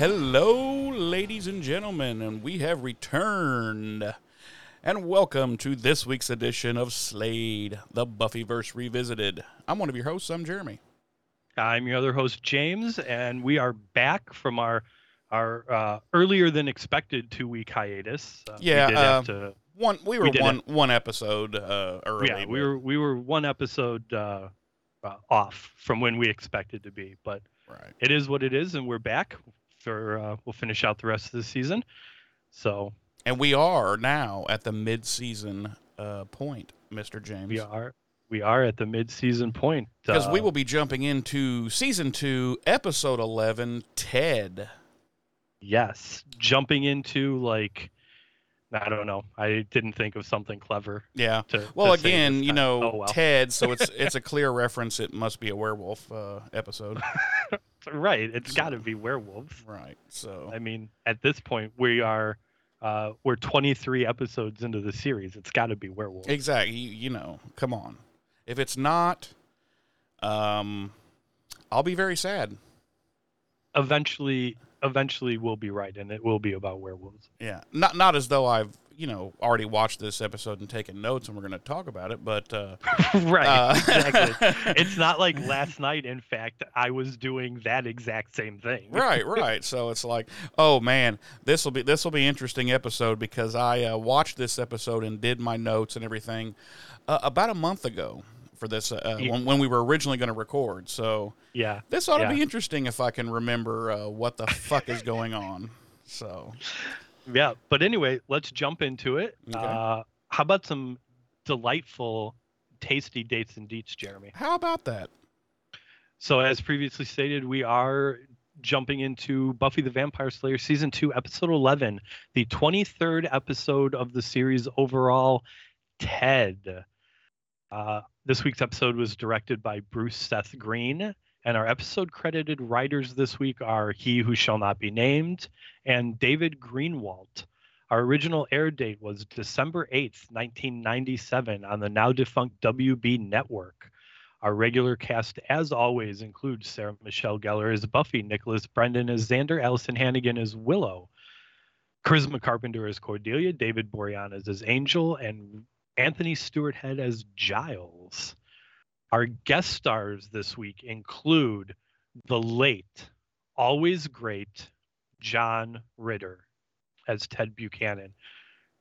Hello, ladies and gentlemen, and we have returned. And welcome to this week's edition of Slayed, the Buffyverse Revisited. I'm one of your hosts, I'm Jeremy. I'm your other host, James, and we are back from our our uh, earlier than expected two week hiatus. Uh, Yeah, we did have uh, to, One we were We one one episode uh early. yeah, we were we were one episode uh, uh, off from when we expected to be, but right. it is what it is, and we're back for uh, we'll finish out the rest of the season. So And we are now at the mid season uh point, Mr. James. we are we are at the mid season point Because we Uh, will be jumping into season two, episode eleven, Ted. yes jumping into like I don't know I didn't think of something clever Yeah. to Well, to again, you know, oh, well. Ted, so it's it's a clear reference. It must be a werewolf uh, episode, right it's So- got to be werewolves right? So I mean, at this point, we are uh, we're 23 episodes into the series. It's got to be werewolf. exactly, you, you know, come on. If it's not, um, I'll be very sad. Eventually, eventually, we'll be right, and it will be about werewolves. Yeah, not not as though I've you know already watched this episode and taken notes, and we're going to talk about it, but uh, right, Uh, exactly. It's not like last night. In fact, I was doing that exact same thing. right, right. So it's like, oh man, this will be this will be interesting episode because I uh, watched this episode and did my notes and everything uh, about a month ago for this uh, Yeah. when, when we were originally going to record. So Yeah. this ought to Yeah. be interesting if I can remember uh, what the fuck is going on. So Yeah. But anyway, let's jump into it. Okay. Uh, how about some delightful, tasty dates and deets, Jeremy? how about that? So, as previously stated, we are jumping into Buffy the Vampire Slayer season two, episode 11, the 23rd episode of the series overall, Ted. Uh, this week's episode was directed by Bruce Seth Green, and our episode credited writers this week are He Who Shall Not Be Named and David Greenwalt. Our original air date was December 8th, 1997, on the now defunct WB network. Our regular cast, as always, includes Sarah Michelle Gellar as Buffy, Nicholas Brendon as Xander, Alyson Hannigan as Willow, Charisma Carpenter as Cordelia, David Boreanaz as Angel, and Anthony Stewart Head as Giles. Our guest stars this week include the late, always great John Ritter as Ted Buchanan,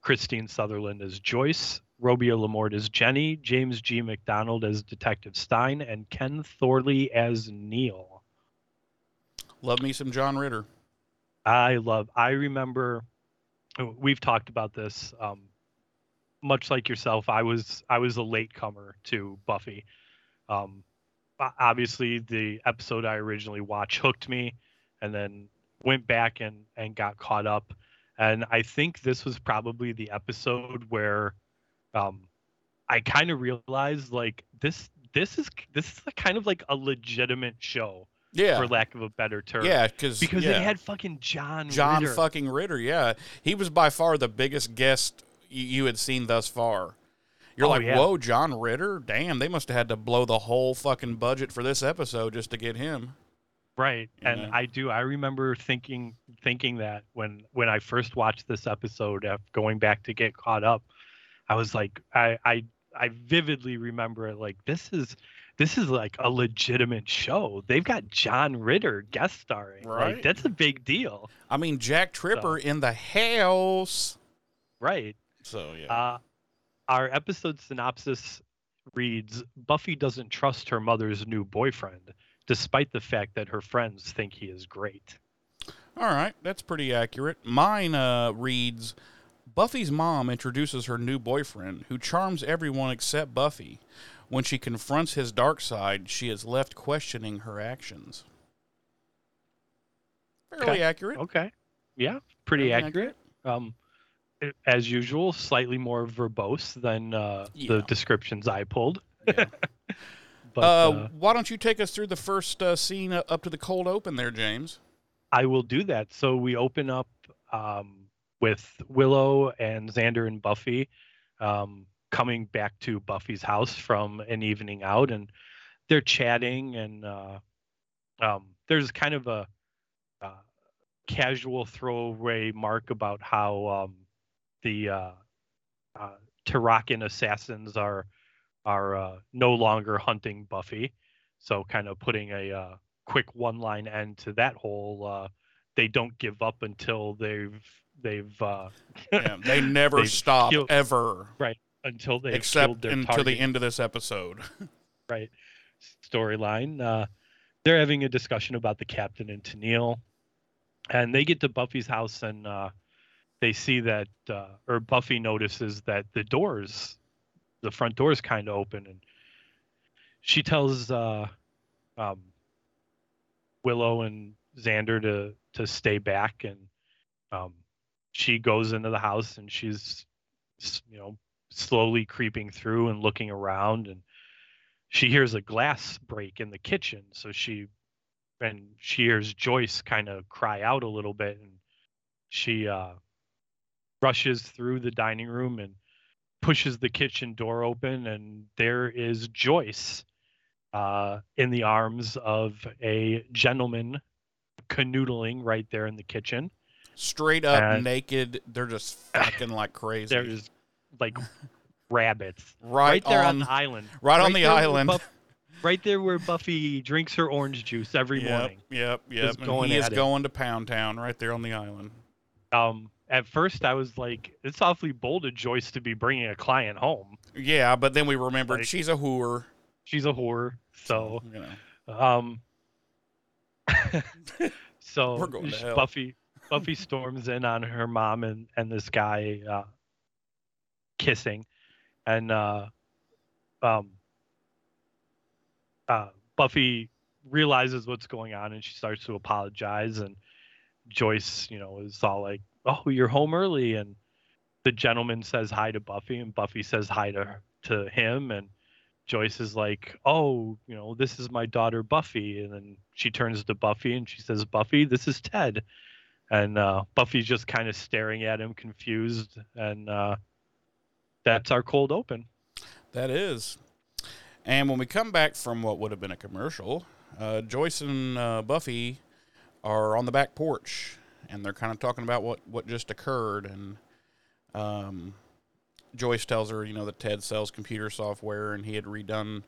Kristine Sutherland as Joyce, Robia LaMorte as Jenny, James G. MacDonald as Detective Stein, and Ken Thorley as Neil. Love me some John Ritter. I love. I remember oh, we've talked about this. Um, much like yourself, I was I was a latecomer to Buffy. Um, obviously, the episode I originally watched hooked me, and then went back and and got caught up. And I think this was probably the episode where um, I kind of realized like this this is this is kind of like a legitimate show Yeah, for lack of a better term. yeah, because because yeah. they had fucking John Ritter. John Ritter. fucking Ritter. Yeah, he was by far the biggest guest you, you had seen thus far. You're Oh, like, yeah. whoa, John Ritter? Damn, they must have had to blow the whole fucking budget for this episode just to get him. right and Yeah. i do i remember thinking thinking that when when i first watched this episode of going back to get caught up i was like i i i vividly remember it like this is this is like a legitimate show they've got john ritter guest starring Right. like that's a big deal I mean, Jack Tripper in the house. right So yeah, uh our episode synopsis reads buffy doesn't trust her mother's new boyfriend despite the fact that her friends think he is great all right, that's pretty accurate. Mine uh, reads. Buffy's mom introduces her new boyfriend, who charms everyone except Buffy. When she confronts his dark side, she is left questioning her actions. Fairly Okay. accurate. Okay. Yeah, pretty Fairly accurate. Um, as usual, slightly more verbose than uh, Yeah. the descriptions I pulled. Yeah. But uh, uh, why don't you take us through the first uh, scene up to the cold open there, James? I will do that. So we open up um, with Willow and Xander and Buffy um, coming back to Buffy's house from an evening out, and they're chatting, and uh, um, there's kind of a uh, casual throwaway mark about how um, the uh, uh, Tarakan assassins are are uh, no longer hunting Buffy, so kind of putting a uh, quick one-line end to that whole. Uh, they don't give up until they've they've uh, Yeah, they never stop killed- ever, Right until they except their until the end of this episode. right storyline. Uh, they're having a discussion about the captain and Tennille, and they get to Buffy's house and uh, they see that, uh, or Buffy notices that the doors, the front doors, kind of open, and she tells uh, um, Willow and Xander to to stay back, and um, she goes into the house and she's, you know, slowly creeping through and looking around and she hears a glass break in the kitchen so she and she hears joyce kind of cry out a little bit and she uh rushes through the dining room and pushes the kitchen door open and there is joyce uh in the arms of a gentleman canoodling right there in the kitchen Straight up And- naked, they're just fucking like crazy. there's like rabbits right, right there on, on, the island right on the island. Buff- right there where Buffy drinks her orange juice every yep, morning. Yep, yep. And going he is it. going to Pound Town right there on the island. Um, at first, I was like, "It's awfully bold of Joyce to be bringing a client home. Yeah, but then we remembered Like- she's a whore. She's a whore." So, you know, um, so We're going to hell. Buffy Buffy storms in on her mom and and this guy uh, kissing, and uh, um, uh, Buffy realizes what's going on and she starts to apologize and Joyce, you know, is all like, "Oh, you're home early," and the gentleman says hi to Buffy and Buffy says hi to to him. And Joyce is like, "Oh, you know, this is my daughter Buffy," and then she turns to Buffy and she says, "Buffy, this is Ted," and uh, Buffy's just kind of staring at him, confused, and uh, that's our cold open. that is. And when we come back from what would have been a commercial, uh, Joyce and uh, Buffy are on the back porch, and they're kind of talking about what what just occurred. And um, Joyce tells her, you know, that Ted sells computer software, and he had redone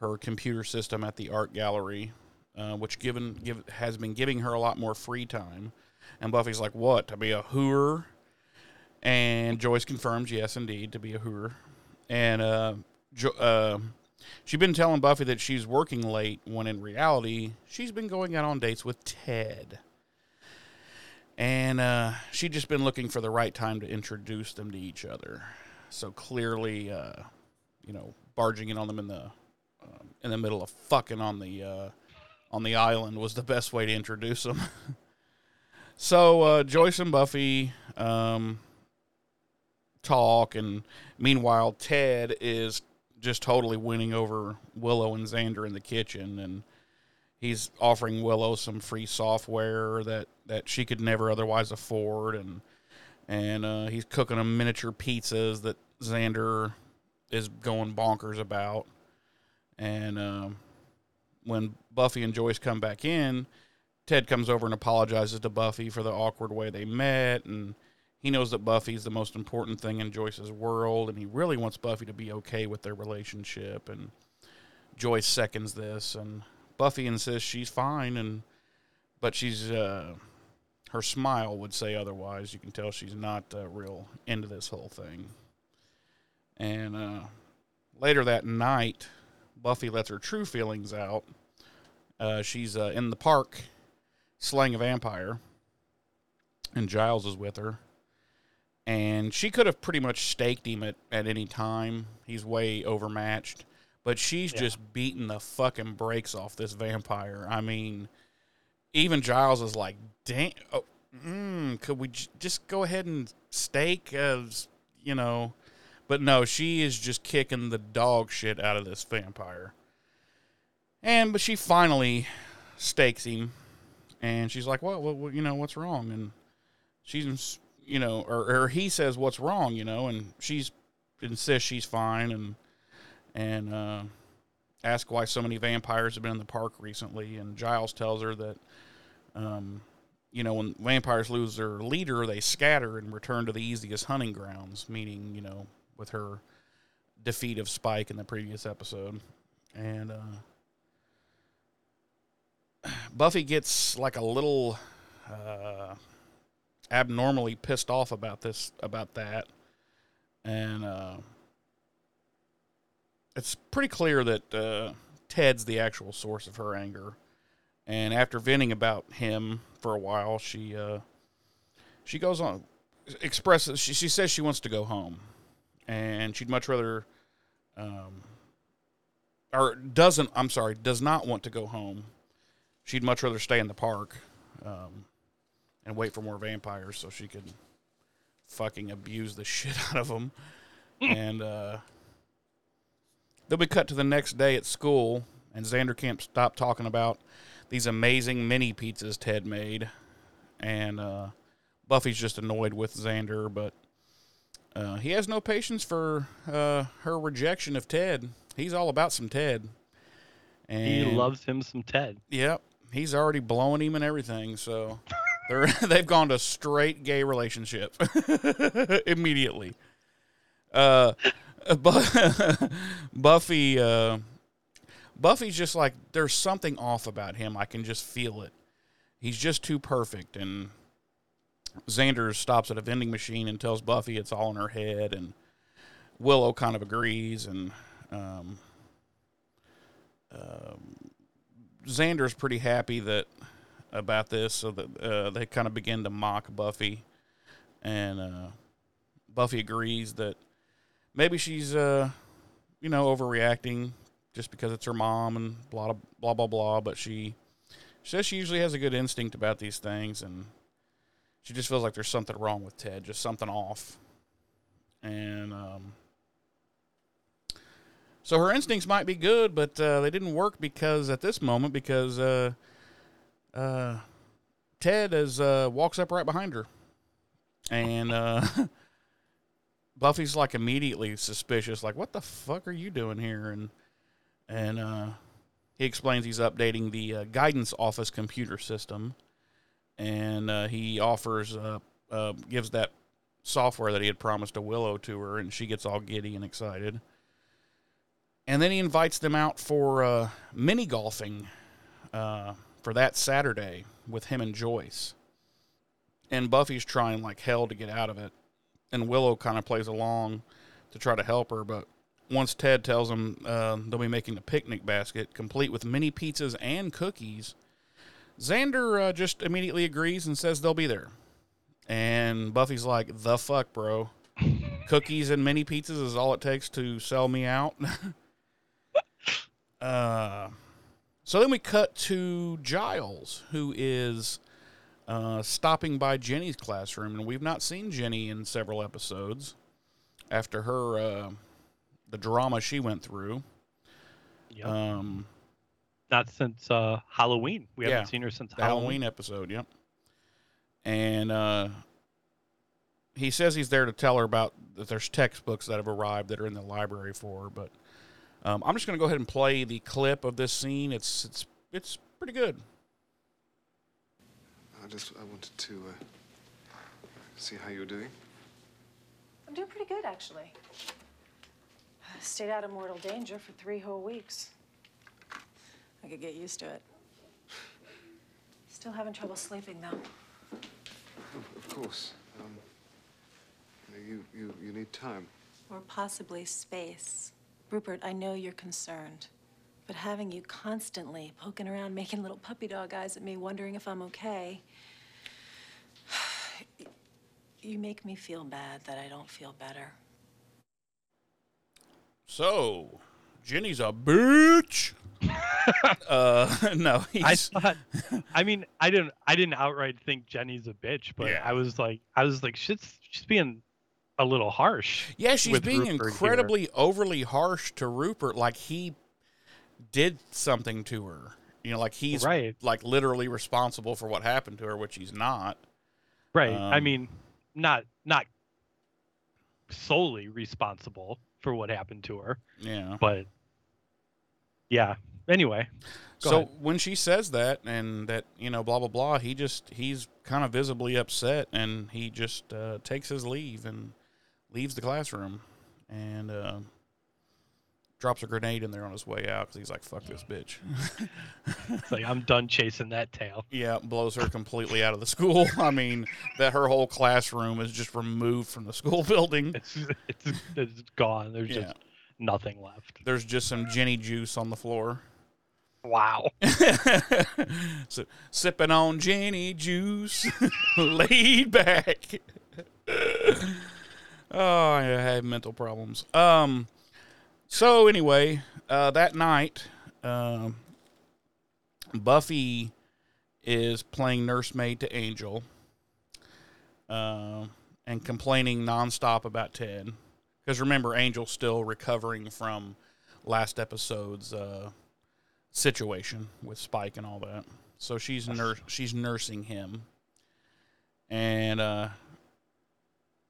her computer system at the art gallery, uh, which given give has been giving her a lot more free time. And Buffy's like, "What? To be a hooer?" And Joyce confirms, "Yes, indeed, to be a hooer." And uh, jo- uh, she's been telling Buffy that she's working late, when in reality, she's been going out on dates with Ted. And uh, she'd just been looking for the right time to introduce them to each other. So clearly, uh, you know, barging in on them in the um, in the middle of fucking on the uh, on the island was the best way to introduce them. so uh, Joyce and Buffy um, talk, and meanwhile, Ted is just totally winning over Willow and Xander in the kitchen, and he's offering Willow some free software that, that she could never otherwise afford, and and uh, he's cooking them miniature pizzas that Xander is going bonkers about, and um, when Buffy and Joyce come back in, Ted comes over and apologizes to Buffy for the awkward way they met, and he knows that Buffy's the most important thing in Joyce's world, and he really wants Buffy to be okay with their relationship. And Joyce seconds this, and Buffy insists she's fine, and but she's uh, her smile would say otherwise. You can tell she's not uh, real into this whole thing. And uh, later that night, Buffy lets her true feelings out. Uh, she's uh, in the park slaying a vampire, and Giles is with her and she could have pretty much staked him at, at any time. He's way overmatched. But she's Yeah. just beating the fucking brakes off this vampire. I mean, even Giles is like, damn, oh, mm, could we j- just go ahead and stake as, you know. But no, she is just kicking the dog shit out of this vampire. And, but she finally stakes him. And she's like, well, what, what, you know, what's wrong? And she's you know, or, or he says what's wrong, you know, and she's insists she's fine and and uh, ask why so many vampires have been in the park recently, and Giles tells her that, um, you know, when vampires lose their leader, they scatter and return to the easiest hunting grounds, meaning, you know, with her defeat of Spike in the previous episode. And uh, Buffy gets like a little uh, abnormally pissed off about this, about that. And uh, it's pretty clear that uh, Ted's the actual source of her anger. And after venting about him for a while, she uh, she goes on expresses she, she says she wants to go home, and she'd much rather, um, or doesn't. I'm sorry, does not want to go home. She'd much rather stay in the park, um, and wait for more vampires so she could fucking abuse the shit out of them. and uh, then we cut to the next day at school, and Xander can't stop talking about these amazing mini pizzas Ted made, and uh, Buffy's just annoyed with Xander, but uh, he has no patience for uh, her rejection of Ted. He's all about some Ted. And he loves him some Ted. Yep, he's already blowing him and everything. So they're they've gone to straight gay relationship immediately. Uh, Buffy uh, Buffy's just like there's something off about him. I can just feel it. He's just too perfect. And Xander stops at a vending machine and tells Buffy it's all in her head, and Willow kind of agrees. And um, uh, Xander's pretty happy that about this, so that uh, they kind of begin to mock Buffy, and uh, Buffy agrees that maybe she's uh, you know overreacting just because it's her mom and blah blah blah blah. But she, she says she usually has a good instinct about these things, and she just feels like there's something wrong with Ted, just something off. And um, so her instincts might be good, but uh, they didn't work because at this moment because uh, uh, Ted is uh, walks up right behind her, and uh, Buffy's like immediately suspicious, like what the fuck are you doing here? And and uh, he explains he's updating the uh, guidance office computer system, and uh, he offers uh, uh, gives that software that he had promised to Willow to her, and she gets all giddy and excited. And then he invites them out for uh, mini golfing for that Saturday with him and Joyce. And Buffy's trying like hell to get out of it, and Willow kind of plays along to try to help her, but once Ted tells them uh, they'll be making a picnic basket complete with mini pizzas and cookies, Xander uh, just immediately agrees and says they'll be there. And Buffy's like, the fuck, bro. cookies and mini pizzas is all it takes to sell me out. uh, so then we cut to Giles, who is uh, stopping by Jenny's classroom. And we've not seen Jenny in several episodes after her uh, the drama she went through. Yep. Um, not since uh, Halloween. We yeah, haven't seen her since the Halloween. Halloween episode. Yep. And uh, he says he's there to tell her about that there's textbooks that have arrived that are in the library for her. But um, I'm just going to go ahead and play the clip of this scene. It's it's it's pretty good. I just I wanted to uh, see how you're doing. I'm doing pretty good, actually. Stayed out of mortal danger for three whole weeks. I could get used to it. Still having trouble sleeping, though. Of course. Um, you, you, you need time. Or possibly space. Rupert, I know you're concerned. But having you constantly poking around, making little puppy dog eyes at me, wondering if I'm okay, you make me feel bad that I don't feel better. So, Jenny's a bitch. uh, no, he's... I thought. I mean, I didn't. I didn't outright think Jenny's a bitch, but yeah. I was like, I was like, she's she's being a little harsh. Yeah, she's being Rupert incredibly here. overly harsh to Rupert, like he did something to her. You know, like he's right. like literally responsible for what happened to her, which he's not. Right. Um, I mean, not not solely responsible for what happened to her. Yeah. But yeah, anyway, so ahead. when she says that and that you know blah blah blah, he just he's kind of visibly upset and he just uh, takes his leave and leaves the classroom and uh, drops a grenade in there on his way out because he's like fuck this bitch. it's like I'm done chasing that tail. yeah, blows her completely out of the school. I mean that her whole classroom is just removed from the school building. It's it's it's gone. There's Yeah. just nothing left. There's just some Jenny juice on the floor. Wow. so, sipping on Jenny juice, laid back. oh, I have mental problems. Um, so anyway, uh, that night, um, Buffy is playing nursemaid to Angel, uh, and complaining nonstop about Ted. Because remember, Angel's still recovering from last episode's uh, situation with Spike and all that. So she's nurse she's nursing him. And uh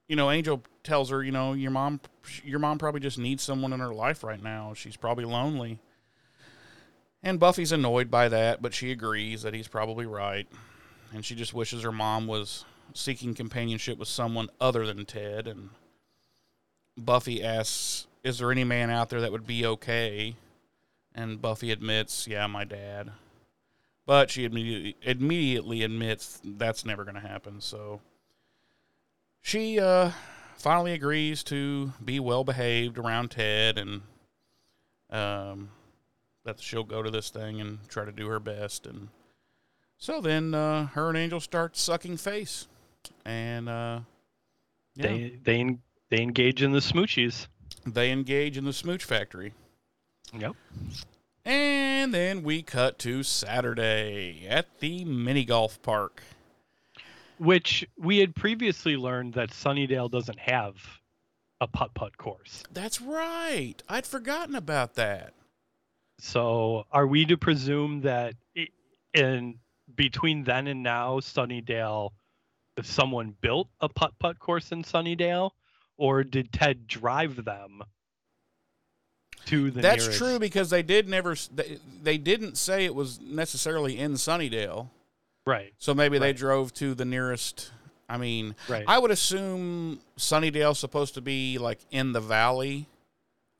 you know, Angel tells her, you know, your mom your mom probably just needs someone in her life right now. She's probably lonely. And Buffy's annoyed by that, but she agrees that he's probably right. And she just wishes her mom was seeking companionship with someone other than Ted and Buffy asks, "Is there any man out there that would be okay?" And Buffy admits, "Yeah, my dad." But she immediately admits that's never going to happen. So she uh, finally agrees to be well behaved around Ted, and um, that she'll go to this thing and try to do her best. And so then uh, her and Angel start sucking face, and uh, yeah, They they they engage in the smoochies. they engage in the smooch factory. Yep. And then we cut to Saturday at the mini golf park. Which we had previously learned that Sunnydale doesn't have a putt putt course. That's right. I'd forgotten about that. So are we to presume that in between then and now, Sunnydale, if someone built a putt putt course in Sunnydale, or did Ted drive them to the That's nearest? true because they did never they, they didn't say it was necessarily in Sunnydale. Right. So maybe they drove to the nearest I mean, Right. I would assume Sunnydale's supposed to be like in the valley.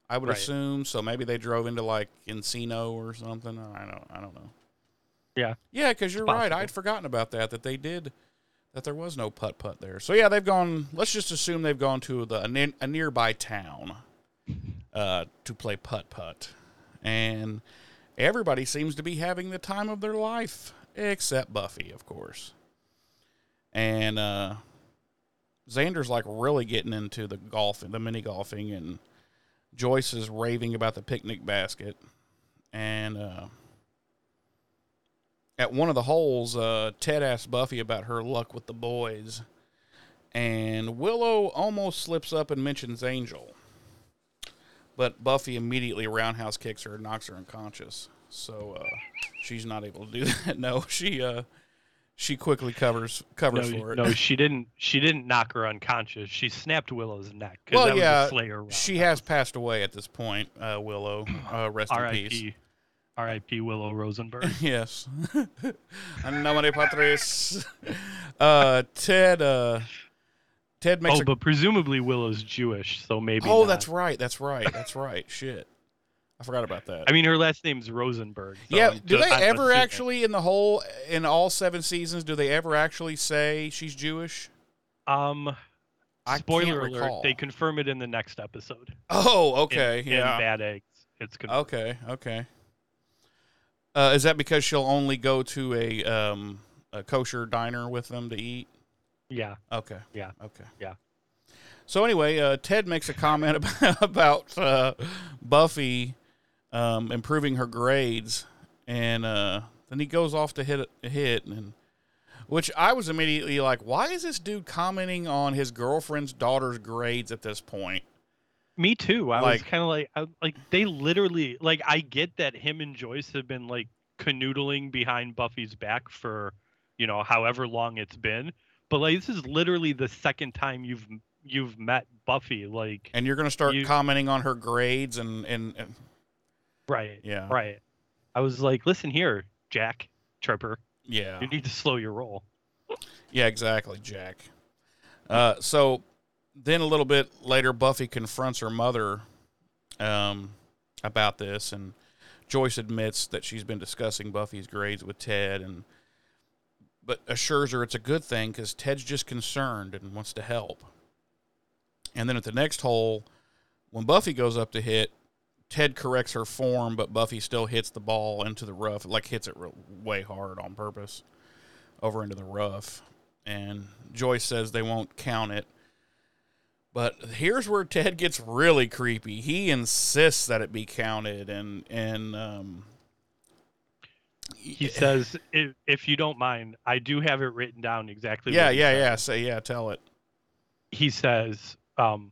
I would Right. assume so. Maybe they drove into like Encino or something. I don't. I don't know. Yeah. Yeah, because you're right. I'd forgotten about that. That they did. That there was no putt putt there. So yeah, they've gone. Let's just assume they've gone to the a, a nearby town uh, to play putt putt, and everybody seems to be having the time of their life except Buffy, of course. And uh, Xander's like really getting into the golfing, the mini golfing, and Joyce is raving about the picnic basket. And uh, at one of the holes, uh, Ted asks Buffy about her luck with the boys, and Willow almost slips up and mentions Angel, but Buffy immediately roundhouse kicks her and knocks her unconscious. So uh, she's not able to do that. No, she uh, she quickly covers covers No, for it. no, she didn't. She didn't knock her unconscious. She snapped Willow's neck. well, that was a yeah, she has passed away at this point. Uh, Willow, uh, rest in peace. R.I.P. Willow Rosenberg. Yes. Nomine Patris. Uh, Ted. Uh, Ted makes. oh, a, but presumably Willow's Jewish, so maybe. oh, not. that's right. That's right. That's right. Shit, I forgot about that. I mean, her last name's Rosenberg. so yeah. Do just- they ever actually in the whole in all seven seasons? Do they ever actually say she's Jewish? Um, I spoiler alert. recall. They confirm it in the next episode. Oh, okay. in, yeah. Bad Eggs. It's confirmed. Okay. Okay. Uh, is that because she'll only go to a um, a kosher diner with them to eat? Yeah. Okay. Yeah. Okay. Yeah. So anyway, uh, Ted makes a comment about, about uh, Buffy um, improving her grades, and uh, then he goes off to hit a hit, and which I was immediately like, why is this dude commenting on his girlfriend's daughter's grades at this point? Me too. I was kind of like, I, like they literally, like, I get that him and Joyce have been like canoodling behind Buffy's back for, you know, however long it's been. But like, this is literally the second time you've you've met Buffy. Like, And you're going to start You- commenting on her grades, and, and, and right, yeah, right. I was like, listen here, Jack Tripper, Yeah. you need to slow your roll. Yeah, exactly, Jack. Uh, so then a little bit later, Buffy confronts her mother um, about this, and Joyce admits that she's been discussing Buffy's grades with Ted, and but assures her it's a good thing because Ted's just concerned and wants to help. And then at the next hole, when Buffy goes up to hit, Ted corrects her form, but Buffy still hits the ball into the rough, like hits it way hard on purpose over into the rough. And Joyce says they won't count it. But here's where Ted gets really creepy. He insists that it be counted, and and um, He says, if, if you don't mind, I do have it written down exactly. yeah, yeah, said. yeah. Say yeah, tell it. He says, um,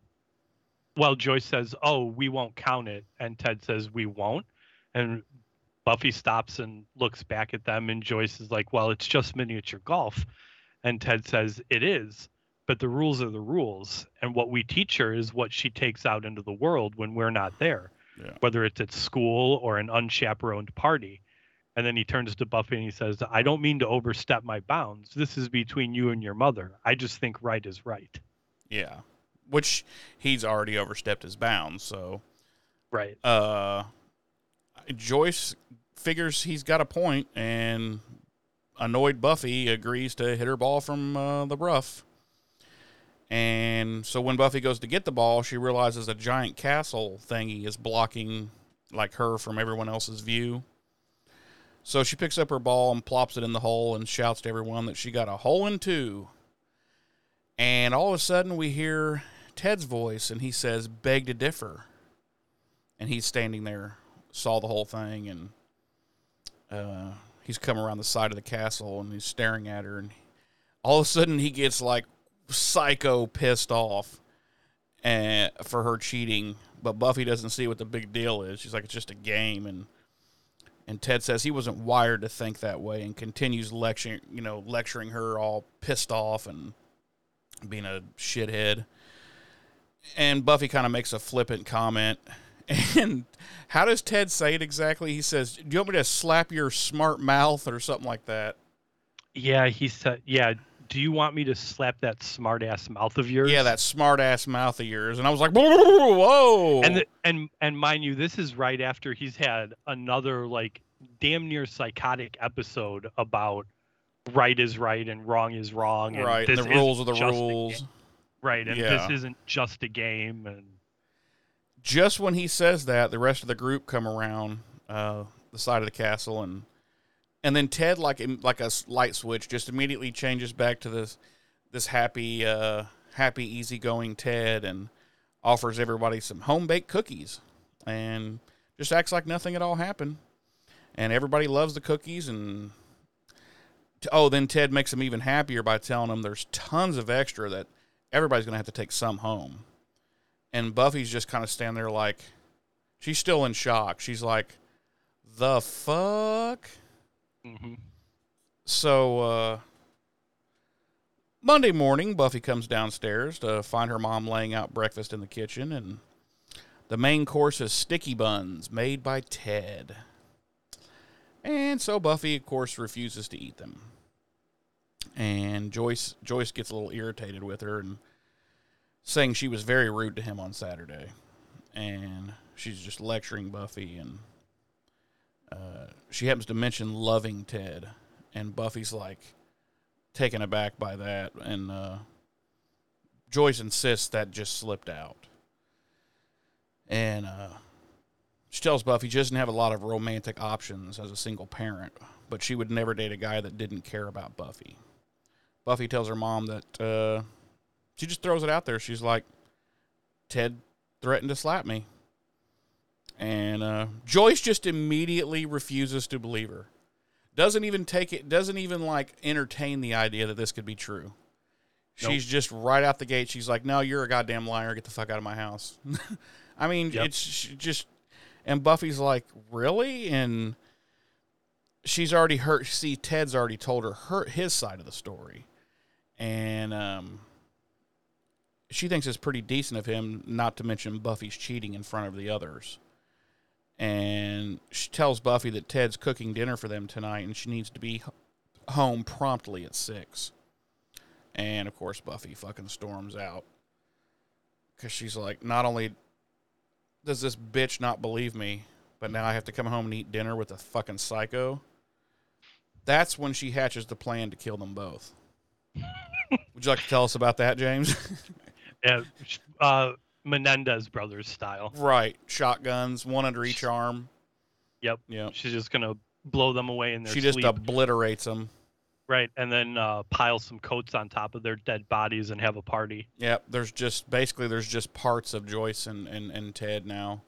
well, Joyce says, oh, we won't count it. And Ted says, we won't. And Buffy stops and looks back at them. And Joyce is like, well, it's just miniature golf. And Ted says, it is. But the rules are the rules. And what we teach her is what she takes out into the world when we're not there, Yeah. whether it's at school or an unchaperoned party. And then he turns to Buffy and he says, I don't mean to overstep my bounds. This is between you and your mother. I just think right is right. Yeah, which he's already overstepped his bounds. So Right. uh, Joyce figures he's got a point, and annoyed Buffy agrees to hit her ball from uh, the rough. And so when Buffy goes to get the ball, she realizes a giant castle thingy is blocking like her from everyone else's view. So she picks up her ball and plops it in the hole and shouts to everyone that she got a hole in two. And all of a sudden we hear Ted's voice and he says, Beg to differ. And he's standing there, saw the whole thing, and uh, he's come around the side of the castle and he's staring at her. And all of a sudden he gets like psycho pissed off and for her cheating. But Buffy doesn't see what the big deal is. She's like, it's just a game. And and Ted says he wasn't wired to think that way and continues lecturing, you know, lecturing her all pissed off and being a shithead. And Buffy kind of makes a flippant comment. And how does Ted say it exactly? He says, "Do you want me to slap your smart mouth or something like that?" Yeah, he said, yeah. Do you want me to slap that smart ass mouth of yours? Yeah, that smart ass mouth of yours. And I was like, "Whoa!" And the, and and mind you, this is right after he's had another like damn near psychotic episode about right is right and wrong is wrong. And right, and the rules are the isn't just a rules. Right, and Yeah. this isn't just a game. And just when he says that, the rest of the group come around uh, the side of the castle, and and then Ted, like like a light switch, just immediately changes back to this this happy, uh, happy, easygoing Ted, and offers everybody some home baked cookies, and just acts like nothing at all happened, and everybody loves the cookies, and t- oh, then Ted makes them even happier by telling them there's tons of extra that everybody's gonna have to take some home and Buffy's just kind of standing there like she's still in shock. She's like, "The fuck." Mhm. So uh, Monday morning, Buffy comes downstairs to find her mom laying out breakfast in the kitchen, and the main course is sticky buns made by Ted. And so Buffy, of course, refuses to eat them. And Joyce Joyce gets a little irritated with her and saying she was very rude to him on Saturday, and she's just lecturing Buffy, and uh, she happens to mention loving Ted, and Buffy's like taken aback by that, and uh, Joyce insists that just slipped out, and uh, she tells Buffy she doesn't have a lot of romantic options as a single parent, but she would never date a guy that didn't care about Buffy. Buffy tells her mom that. She just throws it out there. She's like, Ted threatened to slap me. And uh, Joyce just immediately refuses to believe her. Doesn't even take it, doesn't even like entertain the idea that this could be true. Nope. She's just right out the gate. She's like, no, you're a goddamn liar. Get the fuck out of my house. I mean, Yep. it's just, and Buffy's like, really? And she's already hurt. see, Ted's already told her, her his side of the story. And, um, she thinks it's pretty decent of him not to mention Buffy's cheating in front of the others. and she tells Buffy that Ted's cooking dinner for them tonight, and she needs to be home promptly at six. And of course, Buffy fucking storms out because she's like, not only does this bitch not believe me, but now I have to come home and eat dinner with a fucking psycho. That's when she hatches the plan to kill them both. Would you like to tell us about that, James? Yeah, uh, Menendez brothers style. right. Shotguns, one under each arm. Yep. Yep. She's just gonna blow them away in their She just sleep. obliterates them. right, and then uh, pile some coats on top of their dead bodies and have a party. Yep. There's just basically there's just parts of Joyce and, and, and Ted now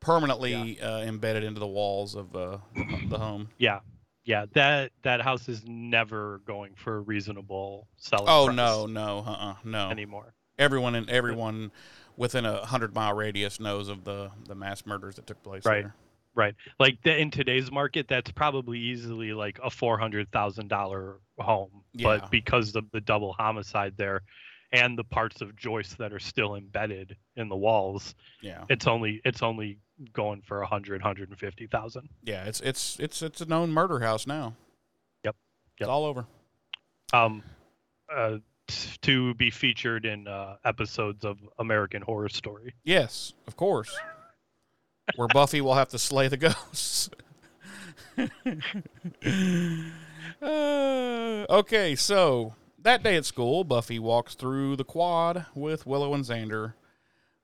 permanently uh, embedded into the walls of uh, the, home. Yeah, yeah. That that house is never going for a reasonable selling. Oh price no, no, uh-uh, no. anymore. Everyone and everyone within a hundred mile radius knows of the the mass murders that took place Right. there. Right. Like the, in today's market, that's probably easily like a four hundred thousand dollar home. Yeah. But because of the double homicide there, and the parts of Joyce that are still embedded in the walls, Yeah, it's only it's only going for a hundred, hundred and fifty thousand. yeah. It's it's it's it's a known murder house now. Yep. It's all over. Um, uh, to be featured in uh, episodes of American Horror Story. Yes, of course. Where Buffy will have to slay the ghosts. Uh, okay, so that day at school, Buffy walks through the quad with Willow and Xander,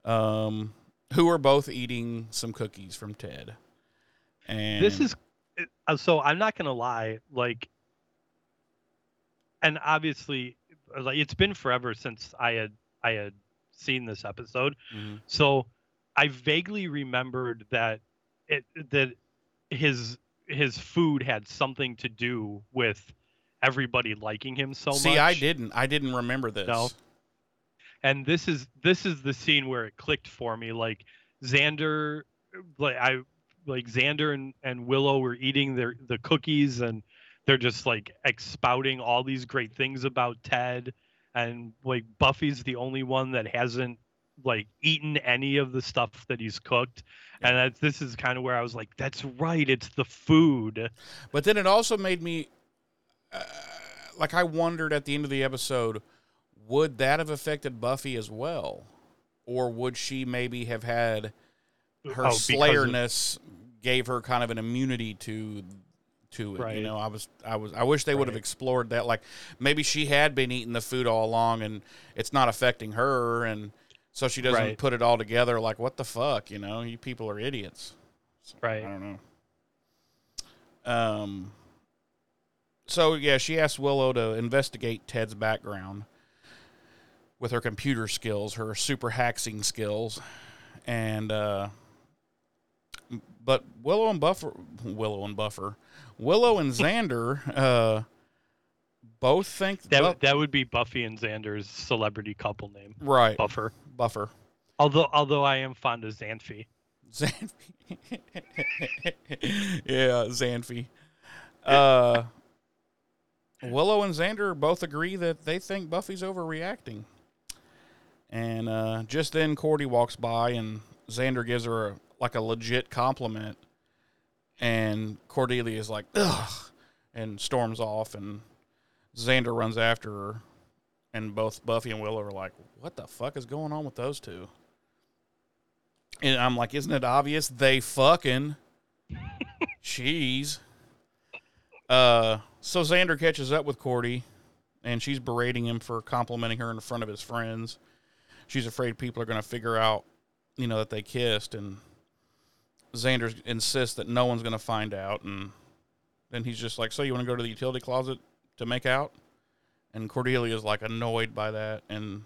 um, who are both eating some cookies from Ted. And this is uh, so i'm not gonna lie like and obviously like it's been forever since i had i had seen this episode Mhm. so i vaguely remembered that it that his his food had something to do with everybody liking him so See, much See, I didn't. I didn't remember this. No. and this is this is the scene where it clicked for me like xander like i like xander and, and willow were eating their the cookies and they're just like expouting all these great things about ted and like buffy's the only one that hasn't like eaten any of the stuff that he's cooked. And that's this is kind of where i was like that's right it's the food. But then it also made me uh, like I wondered at the end of the episode, would that have affected Buffy as well, or would she maybe have had her Oh, because of- slayerness gave her kind of an immunity to to it? You know, I was I was I wish they would have Right. explored that. Like maybe she had been eating the food all along and it's not affecting her, and so she doesn't Right. put it all together. Like what the fuck, you know? You people are idiots. So, Right. I don't know. Um. So yeah, she asked Willow to investigate Ted's background with her computer skills, her super hacking skills, and uh, but Willow and Buffer, Willow and Buffer, Willow and Xander, uh, both think that, Bu- that would be buffy and xander's celebrity couple name right buffer Buffer. although although i am fond of xanthi Xanfi. yeah, Xanfi. Uh, Willow and Xander both agree that they think Buffy's overreacting. And uh, just then, Cordy walks by, and Xander gives her a, like a legit compliment. And Cordelia is like, ugh, and storms off, and Xander runs after her. And both Buffy and Willow are like, what the fuck is going on with those two? And I'm like, isn't it obvious they fucking cheese? Uh, so Xander catches up with Cordy, and she's berating him for complimenting her in front of his friends. She's afraid people are going to figure out, you know, that they kissed, and Xander insists that no one's going to find out, and then he's just like, "So you want to go to the utility closet to make out?" And Cordelia's like annoyed by that, and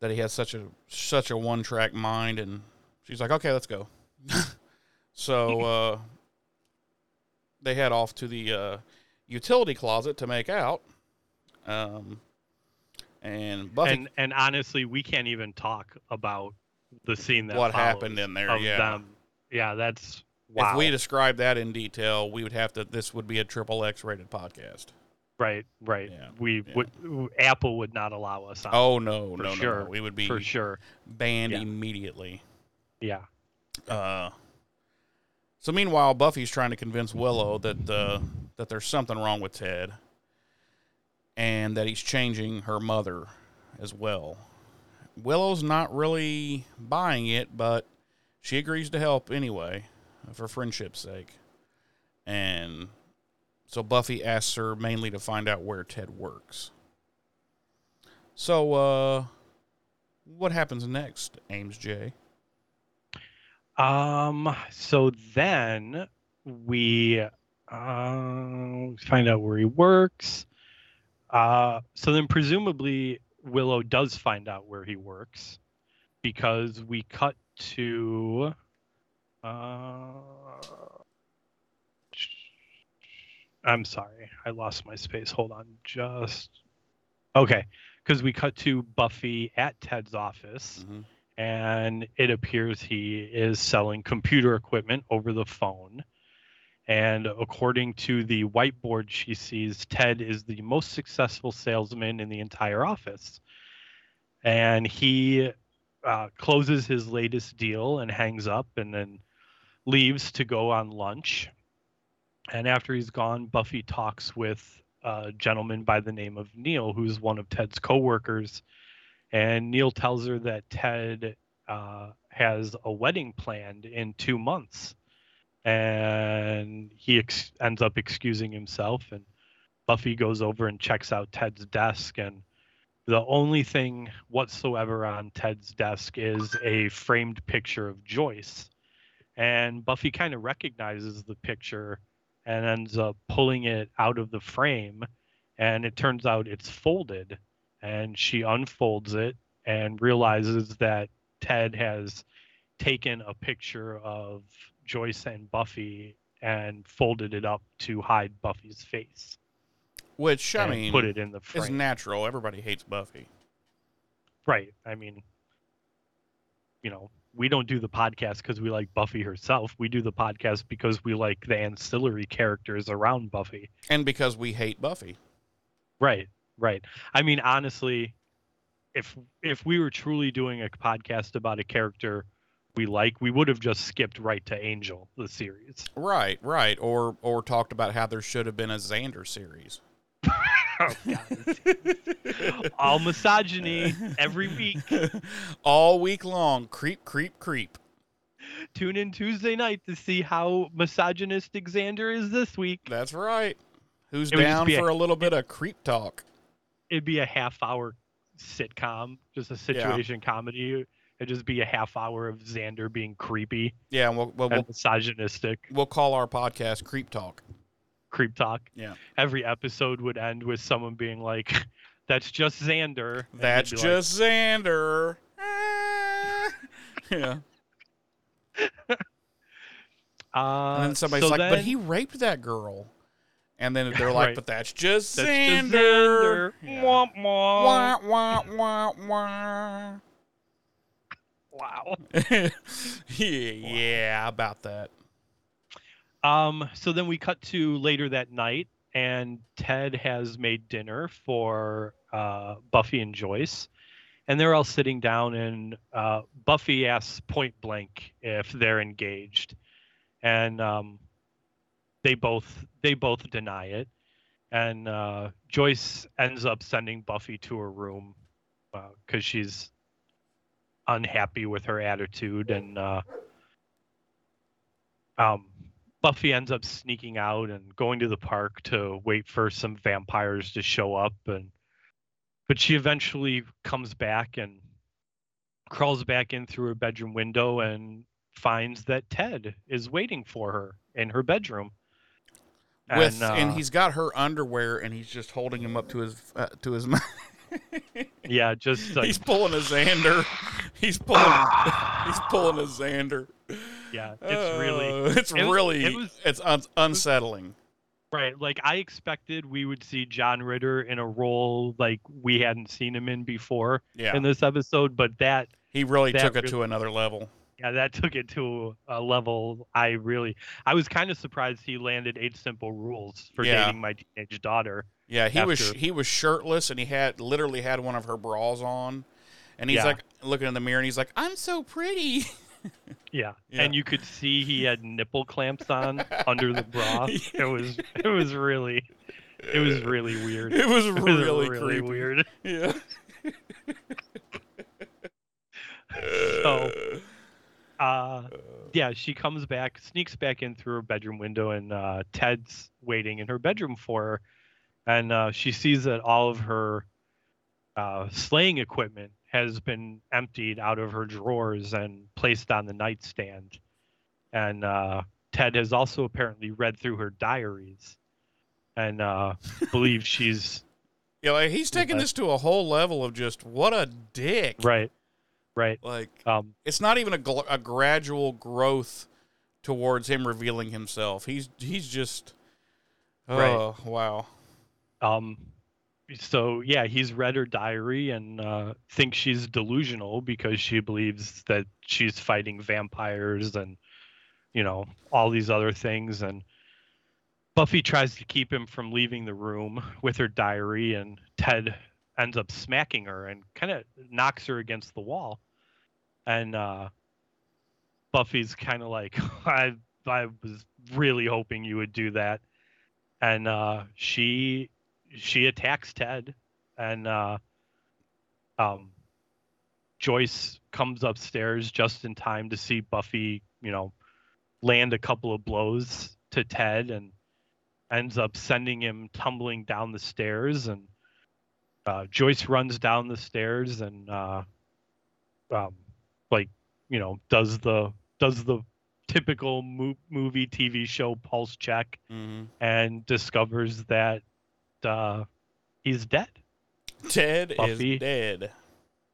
that he has such a such a one track mind, and she's like, "Okay, let's go." so uh, they head off to the uh, utility closet to make out. Um, and Buffy, and and honestly we can't even talk about the scene that What happened in there, yeah. them. Yeah that's wow if we describe that in detail, we would have to. This would be a triple X rated podcast. right right Yeah, we yeah. would apple would not allow us on Oh no, no, sure no! We would be for sure banned Yeah. immediately. yeah Uh, So meanwhile, Buffy's trying to convince Willow that uh, that there's something wrong with Ted, and that he's changing her mother as well. Willow's not really buying it, but she agrees to help anyway, for friendship's sake. And so Buffy asks her mainly to find out where Ted works. So, uh, what happens next, Ames J? Um. So then we uh, find out where he works. Uh. So then presumably Willow does find out where he works because we cut to. Uh, I'm sorry, I lost my space. Hold on, just okay. Because we cut to Buffy at Ted's office Mhm. and it appears he is selling computer equipment over the phone. And according to the whiteboard she sees, Ted is the most successful salesman in the entire office. And he uh, closes his latest deal and hangs up and then leaves to go on lunch. And after he's gone, Buffy talks with a gentleman by the name of Neil, who's one of Ted's coworkers and Neil tells her that Ted uh, has a wedding planned in two months, and he ex- ends up excusing himself. And Buffy goes over and checks out Ted's desk, and the only thing whatsoever on Ted's desk is a framed picture of Joyce. And Buffy kind of recognizes the picture and ends up pulling it out of the frame, and it turns out it's folded and she unfolds it and realizes that Ted has taken a picture of Joyce and Buffy and folded it up to hide Buffy's face. Which I mean, put it in the is frame. natural. Everybody hates Buffy. right. I mean, you know, we don't do the podcast because we like Buffy herself. We do the podcast because we like the ancillary characters around Buffy. And because we hate Buffy. Right, right. I mean, honestly, if if we were truly doing a podcast about a character we like, we would have just skipped right to Angel, the series. Right, right. Or or talked about how there should have been a Xander series. Oh, All misogyny every week. All week long. Creep, creep, creep. Tune in Tuesday night to see how misogynistic Xander is this week. That's right. Who's It down be a- for a little bit of creep talk? It'd be a half hour sitcom, just a situation comedy. It'd just be a half hour of Xander being creepy Yeah, and we'll we'll, we'll, and misogynistic. we'll call our podcast Creep Talk. Creep talk. Yeah. Every episode would end with someone being like, "That's just Xander." and That's they'd like, just Xander. Ah. yeah. Uh, And then somebody's so like, but he raped that girl. And then they're like, Right. but that's just That's Xander. just Xander. Yeah. Womp womp. Wah, wah, wah, wah. Wow. yeah, yeah, about that. Um. So then we cut to later that night, and Ted has made dinner for uh, Buffy and Joyce, and they're all sitting down, and uh, Buffy asks point blank if they're engaged, and um, they both they both deny it, and uh, Joyce ends up sending Buffy to her room because she's unhappy with her attitude, and uh, um, Buffy ends up sneaking out and going to the park to wait for some vampires to show up and but she eventually comes back and crawls back in through her bedroom window and finds that Ted is waiting for her in her bedroom. With and, uh, he's got her underwear and he's just holding him up to his uh, to his mouth. yeah, just like he's pulling a Xander. He's pulling he's pulling a Xander. Yeah, it's really Uh, it's it was- really it was- it's un- unsettling. Right. Like I expected we would see John Ritter in a role like we hadn't seen him in before Yeah. in this episode, but that He really that took it really- to another level. yeah, that took it to a level I really I was kind of surprised he landed eight simple rules for Yeah. dating my teenage daughter. Yeah, he was he was shirtless and he had literally had one of her bras on, and he's Yeah. like looking in the mirror and he's like, "I'm so pretty." Yeah. Yeah. and you could see he had nipple clamps on under the bra. It was it was really it was really weird. It was It was really, really weird. Yeah. So, uh, yeah, she comes back, sneaks back in through her bedroom window, and uh, Ted's waiting in her bedroom for her. And uh, she sees that all of her uh, slaying equipment has been emptied out of her drawers and placed on the nightstand. And uh, Ted has also apparently read through her diaries and uh, believes she's Yeah, like he's taking Okay. this to a whole level of just what a dick. right, right. Like Um, it's not even a, gl- a gradual growth towards him revealing himself. He's he's just Right. oh wow. um so yeah he's read her diary and uh thinks she's delusional because she believes that she's fighting vampires and you know all these other things. And buffy tries to keep him from leaving the room with her diary and ted ends up smacking her and kind of knocks her against the wall. And uh buffy's kind of like i i was really hoping you would do that. And uh she she attacks Ted, and uh, um, Joyce comes upstairs just in time to see Buffy, you know, land a couple of blows to Ted, and ends up sending him tumbling down the stairs. And uh, Joyce runs down the stairs and, uh, um, like, you know, does the does the typical mo- movie TV show pulse check hmm and discovers that uh, he's dead. Ted Buffy. is dead.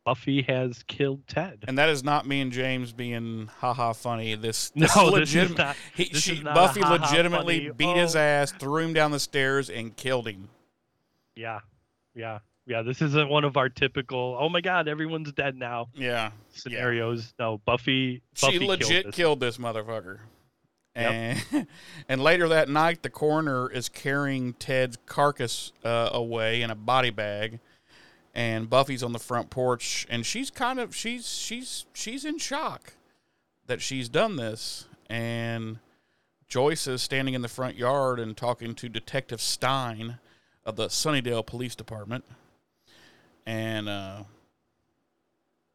Buffy has killed Ted. And that is not me and James being haha funny. This, No, this this is legitimate. not- he, this she, Buffy legitimately funny, beat his oh. ass, threw him down the stairs, and killed him. Yeah, yeah, yeah. This isn't one of our typical "oh my god, everyone's dead now" Yeah, scenarios. No, Buffy. Buffy she legit killed, this. killed this motherfucker. Yep. And and later that night, the coroner is carrying Ted's carcass uh, away in a body bag, and Buffy's on the front porch, and she's kind of she's she's she's in shock that she's done this, and Joyce is standing in the front yard and talking to Detective Stein of the Sunnydale Police Department, and uh,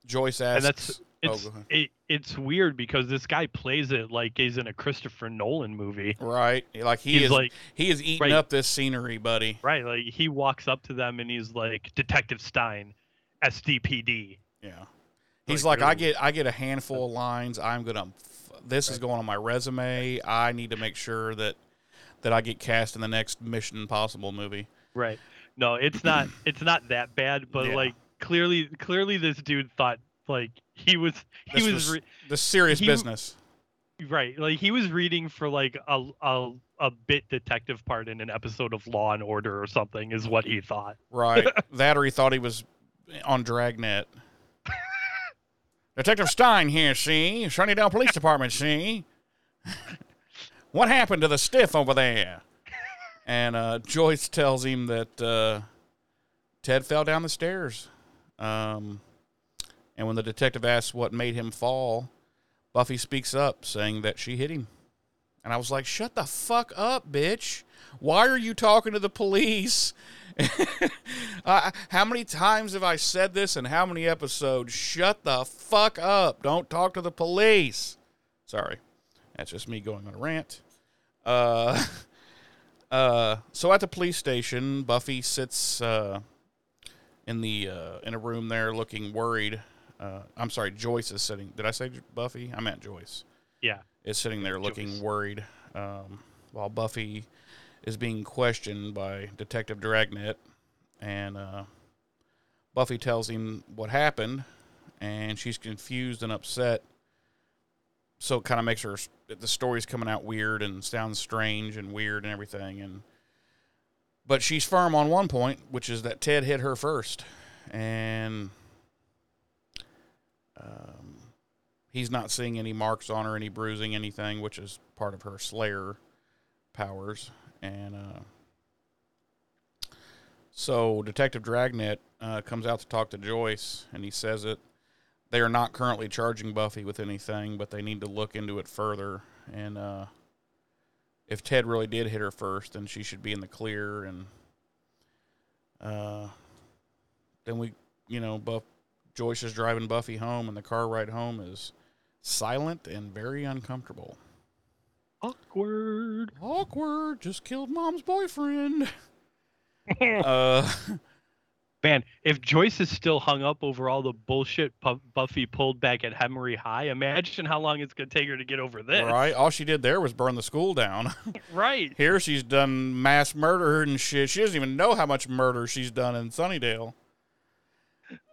Joyce asks, and that's Oh, it's go ahead. it, it's weird because this guy plays it like he's in a Christopher Nolan movie. Right. Like he He's is like- he is eating right. up this scenery, buddy. Right, like he walks up to them and he's like, "Detective Stein, SDPD." Yeah. He's Like, like, I get I get a handful of lines. I'm gonna this is going on my resume. I need to make sure that that I get cast in the next Mission Impossible movie. Right. No, it's not. It's not that bad, but Yeah. like clearly, clearly, this dude thought like he was he This was, was the serious he- business. right. Like he was reading for like a a a bit detective part in an episode of Law and Order or something is what he thought. Right. that or he thought he was on Dragnet. Detective Stein here, see? Sunnydale Police Department, see? what happened to the stiff over there? And uh, Joyce tells him that uh, Ted fell down the stairs. Um, and when the detective asks what made him fall, Buffy speaks up, saying that she hit him. And I was like, shut the fuck up, bitch. Why are you talking to the police? uh, how many times have I said this and how many episodes? Shut the fuck up. Don't talk to the police. Sorry. That's just me going on a rant. Uh, uh, so at the police station, Buffy sits uh, in the uh, in a room there looking worried. Uh, I'm sorry, Joyce is sitting. Did I say Buffy? I meant Joyce Yeah. is sitting there looking Joyce. worried um, while Buffy is being questioned by Detective Dragnet. And uh, Buffy tells him what happened, and she's confused and upset. So it kind of makes her, the story's coming out weird and sounds strange and weird and everything. And But she's firm on one point, which is that Ted hit her first. And um, he's not seeing any marks on her, any bruising, anything, which is part of her Slayer powers. And uh, so Detective Dragnet uh, comes out to talk to Joyce, and he says it they are not currently charging Buffy with anything, but they need to look into it further. And uh, if Ted really did hit her first, then she should be in the clear. And uh, then we, you know, Buff Joyce is driving Buffy home, and the car ride home is silent and very uncomfortable. Awkward. Awkward. Just killed mom's boyfriend. uh, Man, if Joyce is still hung up over all the bullshit Pu- Buffy pulled back at Hemery High, imagine how long it's going to take her to get over this. right. All she did there was burn the school down. Right. Here she's done mass murder and shit. She doesn't even know how much murder she's done in Sunnydale.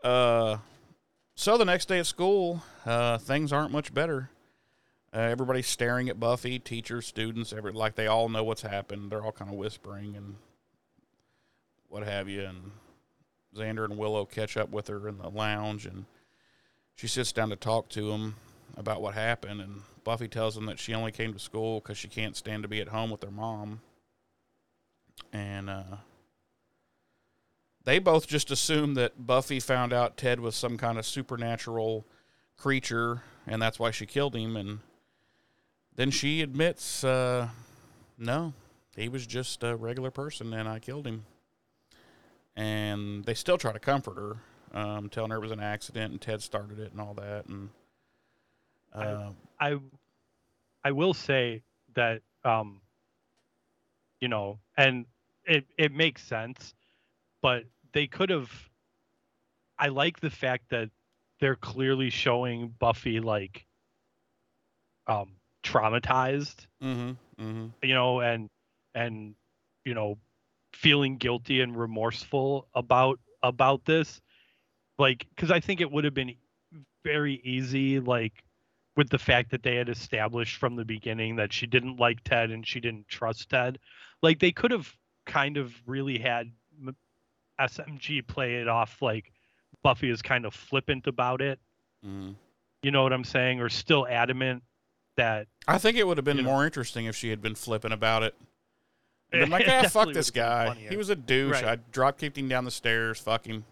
Uh, so the next day at school, uh, things aren't much better. Uh, everybody's staring at Buffy, teachers, students, every like they all know what's happened. They're all kind of whispering and what have you. And Xander and Willow catch up with her in the lounge, and she sits down to talk to them about what happened. And Buffy tells them that she only came to school because she can't stand to be at home with her mom. And uh, they both just assume that Buffy found out Ted was some kind of supernatural creature, and that's why she killed him. And then she admits, uh, no, he was just a regular person, and I killed him. And they still try to comfort her, um, telling her it was an accident and Ted started it and all that. And uh, I I will say that um you know, and it it makes sense, but they could have I like the fact that they're clearly showing Buffy like um traumatized, mm-hmm, mm-hmm. you know, and and you know, feeling guilty and remorseful about about this. Like cuz I think it would have been very easy like with the fact that they had established from the beginning that she didn't like Ted and she didn't trust Ted. Like they could have kind of really had SMG play it off like Buffy is kind of flippant about it. Mm-hmm. You know what I'm saying? Or still adamant that I think it would have been You know. more interesting if she had been flipping about it. Been like, ah, fuck this guy. He was a douche. Right. I drop kicked him down the stairs. Fuck him.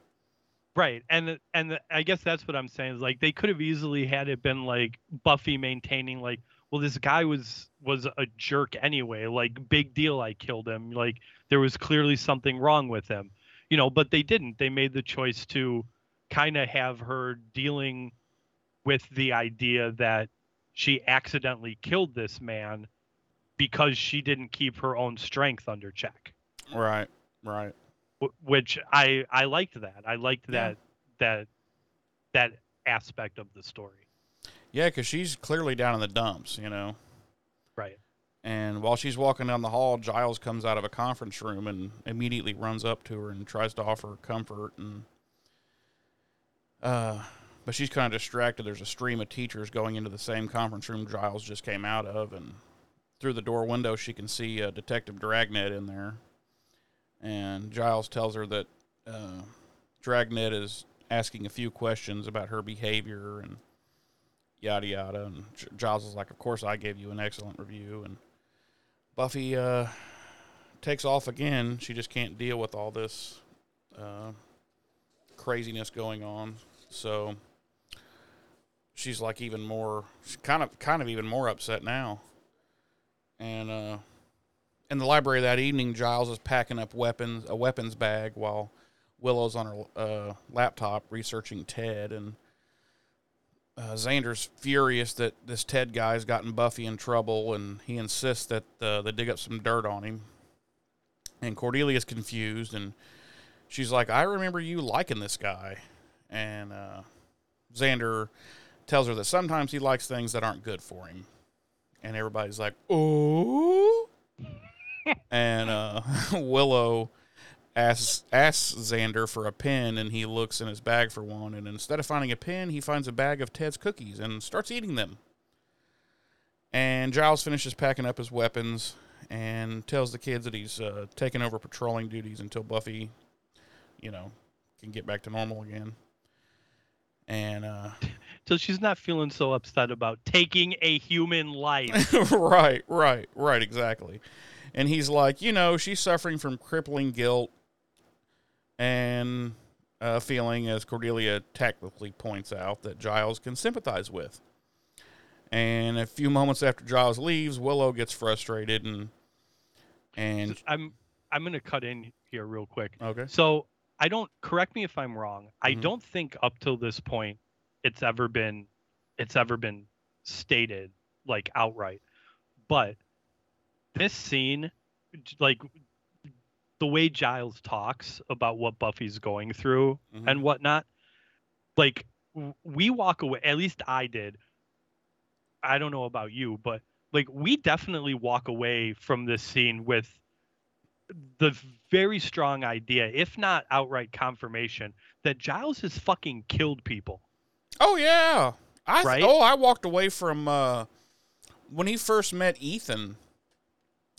Right, and and the, I guess that's what I'm saying is like they could have easily had it been like Buffy maintaining like, well, this guy was was a jerk anyway. Like, big deal, I killed him. Like, there was clearly something wrong with him, you know. But they didn't. They made the choice to kind of have her dealing with the idea that she accidentally killed this man because she didn't keep her own strength under check Right. Right. wh- which I I liked that. I liked Yeah. that that that aspect of the story. Yeah, because she's clearly down in the dumps, you know. Right. And while she's walking down the hall, Giles comes out of a conference room and immediately runs up to her and tries to offer her comfort. And uh, but she's kind of distracted. There's a stream of teachers going into the same conference room Giles just came out of, and through the door window, she can see uh, Detective Dragnet in there. And Giles tells her that uh, Dragnet is asking a few questions about her behavior and yada yada. And Giles is like, "Of course, I gave you an excellent review." And Buffy uh, takes off again. She just can't deal with all this uh, craziness going on. So she's like even more, kind of, kind of even more upset now. And uh, in the library that evening, Giles is packing up weapons, a weapons bag, while Willow's on her uh, laptop researching Ted. And uh, Xander's furious that this Ted guy's gotten Buffy in trouble, and he insists that uh, they dig up some dirt on him. And Cordelia's confused, and she's like, "I remember you liking this guy," and uh, Xander tells her that sometimes he likes things that aren't good for him, and everybody's like, "Oh," and uh, Willow asks asks Xander for a pen, and he looks in his bag for one. And instead of finding a pen, he finds a bag of Ted's cookies and starts eating them. And Giles finishes packing up his weapons and tells the kids that he's uh, taking over patrolling duties until Buffy, you know, can get back to normal again. And uh, So she's not feeling so upset about taking a human life. right, right, right, exactly. And he's like, you know, she's suffering from crippling guilt, and a feeling, as Cordelia tactfully points out, that Giles can sympathize with. And a few moments after Giles leaves, Willow gets frustrated and and I'm I'm gonna cut in here real quick. okay, So I don't correct me if I'm wrong. I Mhm. don't think up till this point it's ever been it's ever been stated like outright. But this scene like the way Giles talks about what Buffy's going through Mhm. and whatnot, like we walk away at least I did. I don't know about you, but like we definitely walk away from this scene with the very strong idea, if not outright confirmation, that Giles has fucking killed people. Oh yeah, I Right? oh I walked away from uh, when he first met Ethan,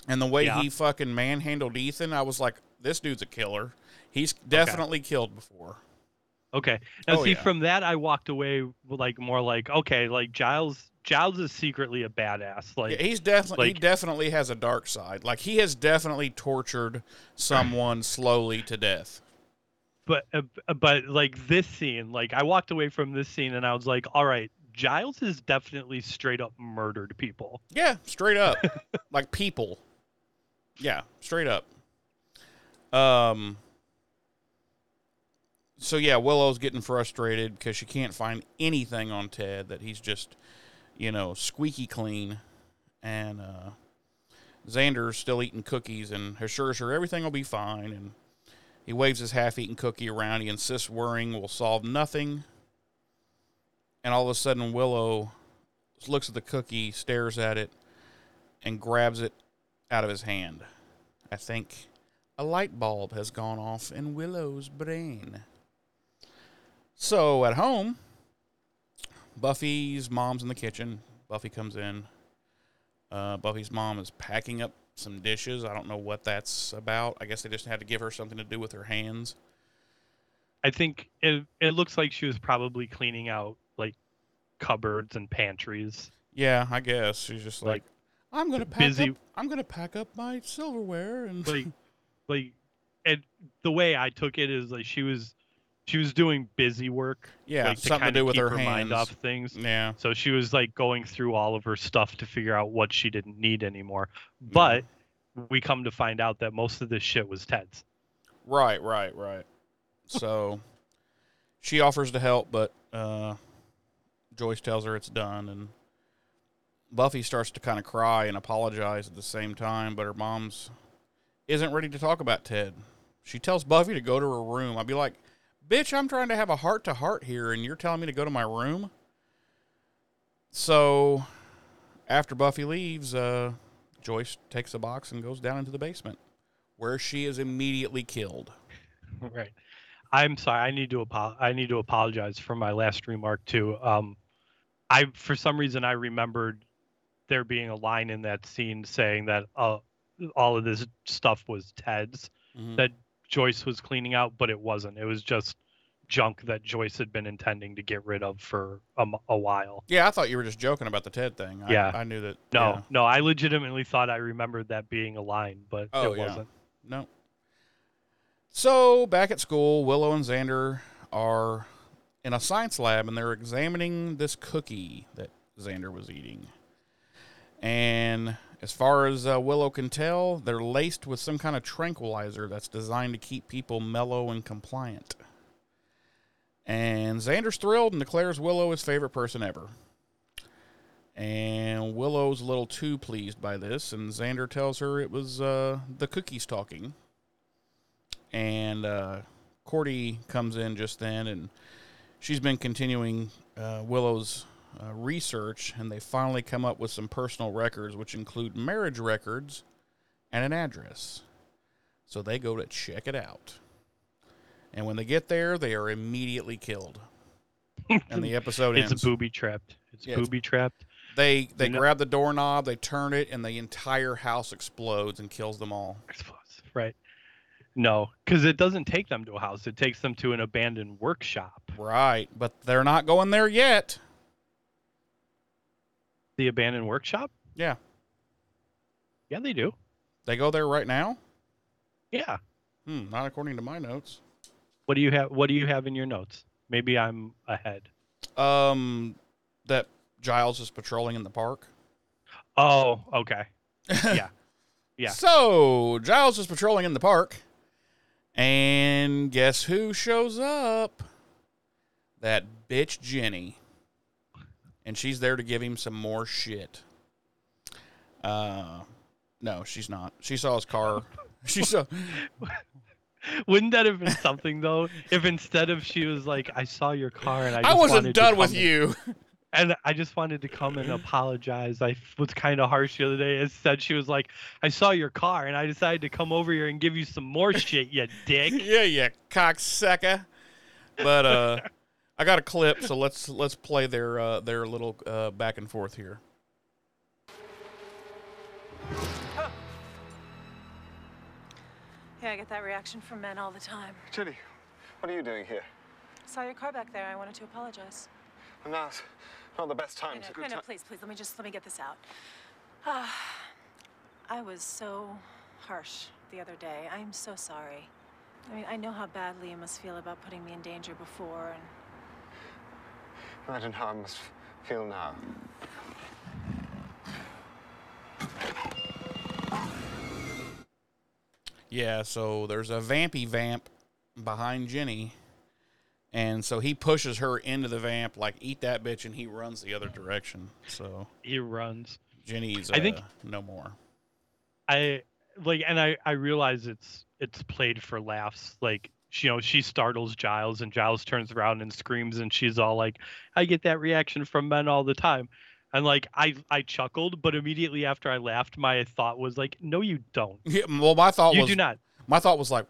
and the way Yeah. he fucking manhandled Ethan. I was like, this dude's a killer. He's definitely killed before. Okay. Now Oh, see yeah. from that I walked away like more like okay, like Giles Giles is secretly a badass. Like Yeah, he's definitely he definitely has a dark side. Like he has definitely tortured someone slowly to death. but uh, but like this scene, like I walked away from this scene and I was like, all right, Giles has definitely straight up murdered people. Yeah, straight up. like people. Yeah, straight up. Um So yeah, Willow's getting frustrated because she can't find anything on Ted that he's just, you know, squeaky clean and uh Xander's still eating cookies and assures her everything will be fine and he waves his half-eaten cookie around. He insists worrying will solve nothing. And all of a sudden Willow looks at the cookie, stares at it, and grabs it out of his hand. I think a light bulb has gone off in Willow's brain. So at home, Buffy's mom's in the kitchen. Buffy comes in. Uh, Buffy's mom is packing up some dishes. I don't know what that's about. I guess they just had to give her something to do with her hands. I think it it looks like she was probably cleaning out like cupboards and pantries. Yeah, I guess she's just like, Like, I'm gonna pack busy- up. I'm gonna pack up my silverware and Like like and the way I took it is like she was she was doing busy work. yeah, like, something to kinda do with her, her mind off things. Yeah, So she was like going through all of her stuff to figure out what she didn't need anymore. But we come to find out that most of this shit was Ted's. Right, right, right. So she offers to help, but uh, Joyce tells her it's done, and Buffy starts to kind of cry and apologize at the same time, but her mom's isn't ready to talk about Ted. She tells Buffy to go to her room. I'd be like, "Bitch, I'm trying to have a heart to heart here, and you're telling me to go to my room." So after Buffy leaves, uh, Joyce takes a box and goes down into the basement, where she is immediately killed. Right. I'm sorry. I need to apo- I need to apologize for my last remark too. Um, I for some reason I remembered there being a line in that scene saying that uh, all of this stuff was Ted's Mhm. that Joyce was cleaning out, but it wasn't. It was just junk that Joyce had been intending to get rid of for a while. Yeah, I thought you were just joking about the Ted thing. I, Yeah. I knew that. No, yeah. no, I legitimately thought I remembered that being a line, but Oh, it yeah. wasn't. No. So back at school, Willow and Xander are in a science lab and they're examining this cookie that Xander was eating. And as far as uh, Willow can tell, they're laced with some kind of tranquilizer that's designed to keep people mellow and compliant. And Xander's thrilled and declares Willow his favorite person ever. And Willow's a little too pleased by this, and Xander tells her it was uh, the cookies talking. And uh, Cordy comes in just then, and she's been continuing uh, Willow's uh, research, and they finally come up with some personal records, which include marriage records and an address. So they go to check it out. And when they get there, they are immediately killed. And the episode It's ends. booby trapped. It's Yeah, booby trapped. They they You know- grab the doorknob, they turn it, and the entire house explodes and kills them all. Explosive, right? No, because it doesn't take them to a house. It takes them to an abandoned workshop. Right, but they're not going there yet. The abandoned workshop? Yeah, Yeah, they do. they go there right now. Yeah. Hmm, not according to my notes. What do you have? What do you have in your notes? Maybe I'm ahead. Um, that Giles is patrolling in the park. Oh, okay. Yeah. Yeah. So Giles is patrolling in the park, and guess who shows up? That bitch Jenny, and she's there to give him some more shit. Uh, no, she's not. She saw his car. She saw. Wouldn't that have been something though? If instead of she was like, "I saw your car and I, I wasn't wanted to done with you. and I just wanted to come and apologize. I was kind of harsh the other day. Instead, she was like, "I saw your car and I decided to come over here and give you some more shit, you dick." yeah, yeah, cocksucker. But uh, I got a clip, so let's let's play their uh, their little uh, back and forth here. Yeah, I get that reaction from men all the time. Jenny, what are you doing here? Saw your car back there. I wanted to apologize. And now's not the best time. No, no, good no, no, please, please, let me just let me get this out. Ah, I was so harsh the other day. I am so sorry. I mean, I know how badly you must feel about putting me in danger before, and Imagine how I must feel now. Yeah, so there's a vampy vamp behind Jenny, and so he pushes her into the vamp, like eat that bitch, and he runs the other direction. So He runs. Jenny's uh, I think- no more. I like, and I I realize it's it's played for laughs. Like, you know, she startles Giles, and Giles turns around and screams, and she's all like, "I get that reaction from men all the time." And like I I chuckled, but immediately after I laughed, my thought was like, "No, you don't. Yeah, well, my thought You was do not." my thought was like,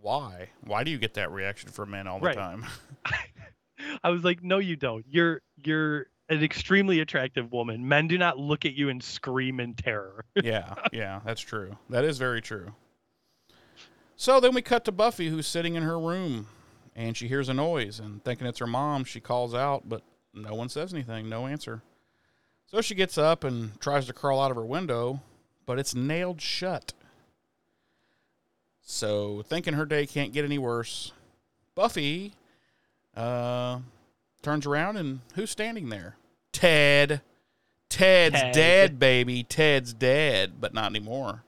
why? Why do you get that reaction from men all the Right. time? I was like, "No, you don't. You're you're an extremely attractive woman. Men do not look at you and scream in terror." yeah, yeah, that's true. That is very true. So then we cut to Buffy, who's sitting in her room, and she hears a noise, and thinking it's her mom, she calls out, but no one says anything, no answer. So she gets up and tries to crawl out of her window, but it's nailed shut. So, thinking her day can't get any worse, Buffy uh, turns around, and who's standing there? Ted. Ted's Ted. dead, baby. Ted's dead, but not anymore.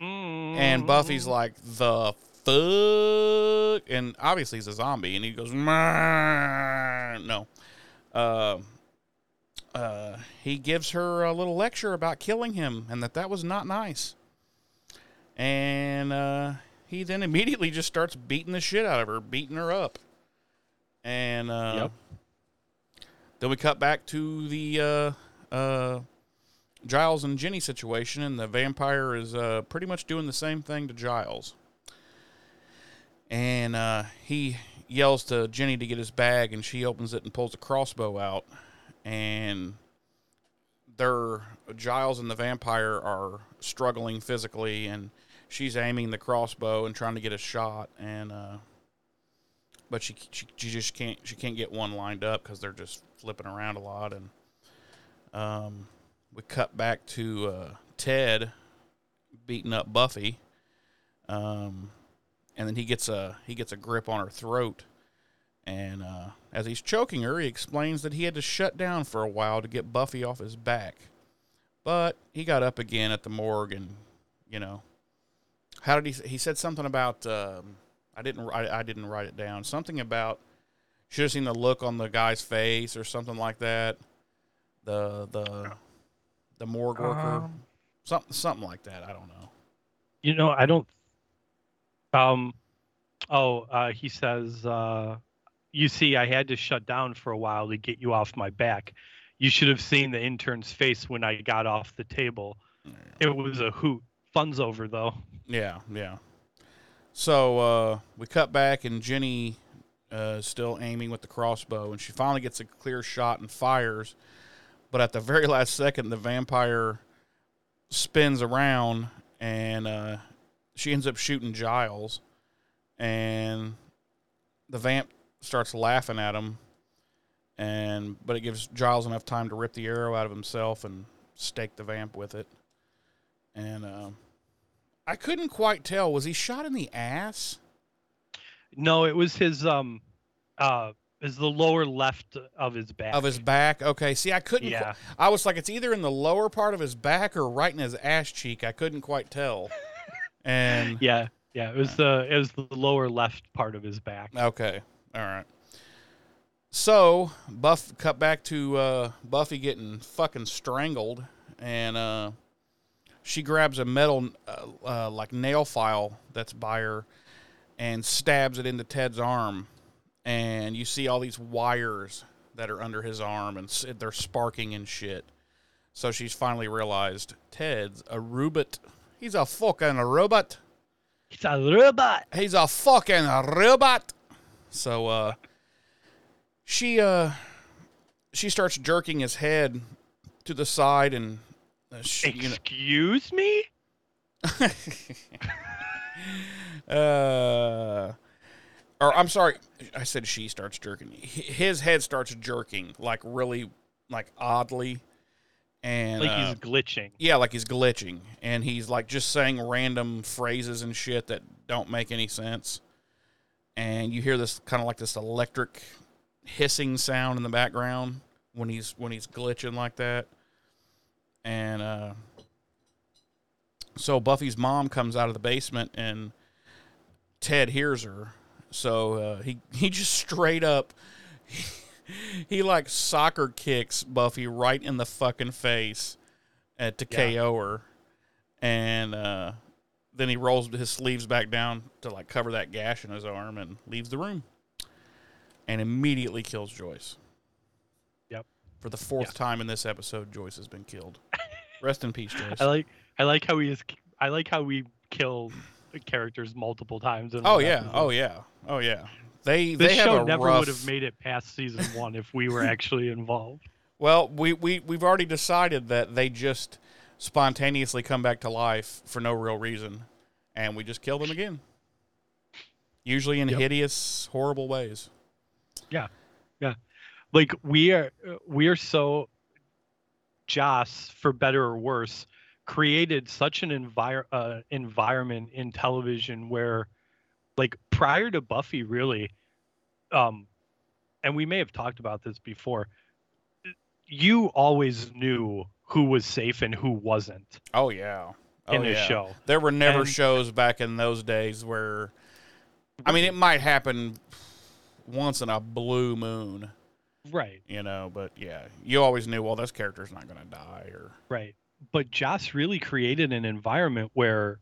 And Buffy's like, the fuck? And obviously he's a zombie, and he goes, "Meow." no. Uh, uh, he gives her a little lecture about killing him and that that was not nice. And uh, he then immediately just starts beating the shit out of her, beating her up. And uh, Yep. then we cut back to the uh, uh, Giles and Jenny situation, and the vampire is uh, pretty much doing the same thing to Giles. And uh, he yells to Jenny to get his bag, and she opens it and pulls a crossbow out. And they're Giles and the vampire are struggling physically, and she's aiming the crossbow and trying to get a shot, and uh, but she, she she just can't she can't get one lined up because they're just flipping around a lot, and um, we cut back to uh, Ted beating up Buffy, um, and then he gets a he gets a grip on her throat, and uh, as he's choking her, he explains that he had to shut down for a while to get Buffy off his back, but he got up again at the morgue, and you know, how did he? He said something about um, I didn't I, I didn't write it down. Something about should have seen the look on the guy's face or something like that. The the the morgue worker, Um, something something like that. I don't know. You know, I don't. Um, oh, uh, he says, uh, "You see, I had to shut down for a while to get you off my back. You should have seen the intern's face when I got off the table. It was a hoot. Fun's over though. Yeah, yeah. So uh, we cut back, and Jenny uh, is still aiming with the crossbow, and she finally gets a clear shot and fires. But at the very last second, the vampire spins around, and uh, she ends up shooting Giles, and the vamp starts laughing at him. And but it gives Giles enough time to rip the arrow out of himself and stake the vamp with it. And um, I couldn't quite tell. Was he shot in the ass? No, it was his um, uh, is the lower left of his back. Of his back. Okay. See, I couldn't. qu- Yeah. I was like, it's either in the lower part of his back or right in his ass cheek. I couldn't quite tell. And Yeah, yeah, it was the it was the lower left part of his back. okay, all right. So Buff cut back to uh, Buffy getting fucking strangled, and uh, she grabs a metal uh, uh, like nail file that's by her and stabs it into Ted's arm, and you see all these wires that are under his arm, and they're sparking and shit. So she's finally realized Ted's a robot. He's a fucking robot. He's a robot. He's a fucking robot. So uh she uh she starts jerking his head to the side and uh, she, you know, Excuse me? uh or I'm sorry, I said she starts jerking. His head starts jerking like really like oddly and Like uh, he's glitching. Yeah, like he's glitching, and he's like just saying random phrases and shit that don't make any sense. And you hear this kind of like this electric hissing sound in the background when he's when he's glitching like that. And uh, so Buffy's mom comes out of the basement, and Ted hears her. So uh, he he just straight up he like soccer kicks Buffy right in the fucking face at to Yeah. KO her, and uh, then he rolls his sleeves back down to like cover that gash in his arm and leaves the room, and immediately kills Joyce. Yep. For the fourth Yeah. time in this episode, Joyce has been killed. Rest in peace, Joyce. I like I like how he is I like how we kill characters multiple times. In oh yeah, episode. oh yeah, oh yeah. They This they show never rough, would have made it past season one if we were actually involved. Well, we, we, we've already decided that they just spontaneously come back to life for no real reason, and we just kill them again. Usually in Yep. hideous, horrible ways. Yeah, yeah. Like we are we are so Joss, for better or worse, created such an envir- uh, environment in television where, like, prior to Buffy, really, um, and we may have talked about this before, you always knew who was safe and who wasn't Oh, yeah. Oh, in this yeah. show. There were never And- shows back in those days where, I mean, it might happen once in a blue moon, Right, you know, but yeah, you always knew, well, this character's not going to die or. right. But Joss really created an environment where,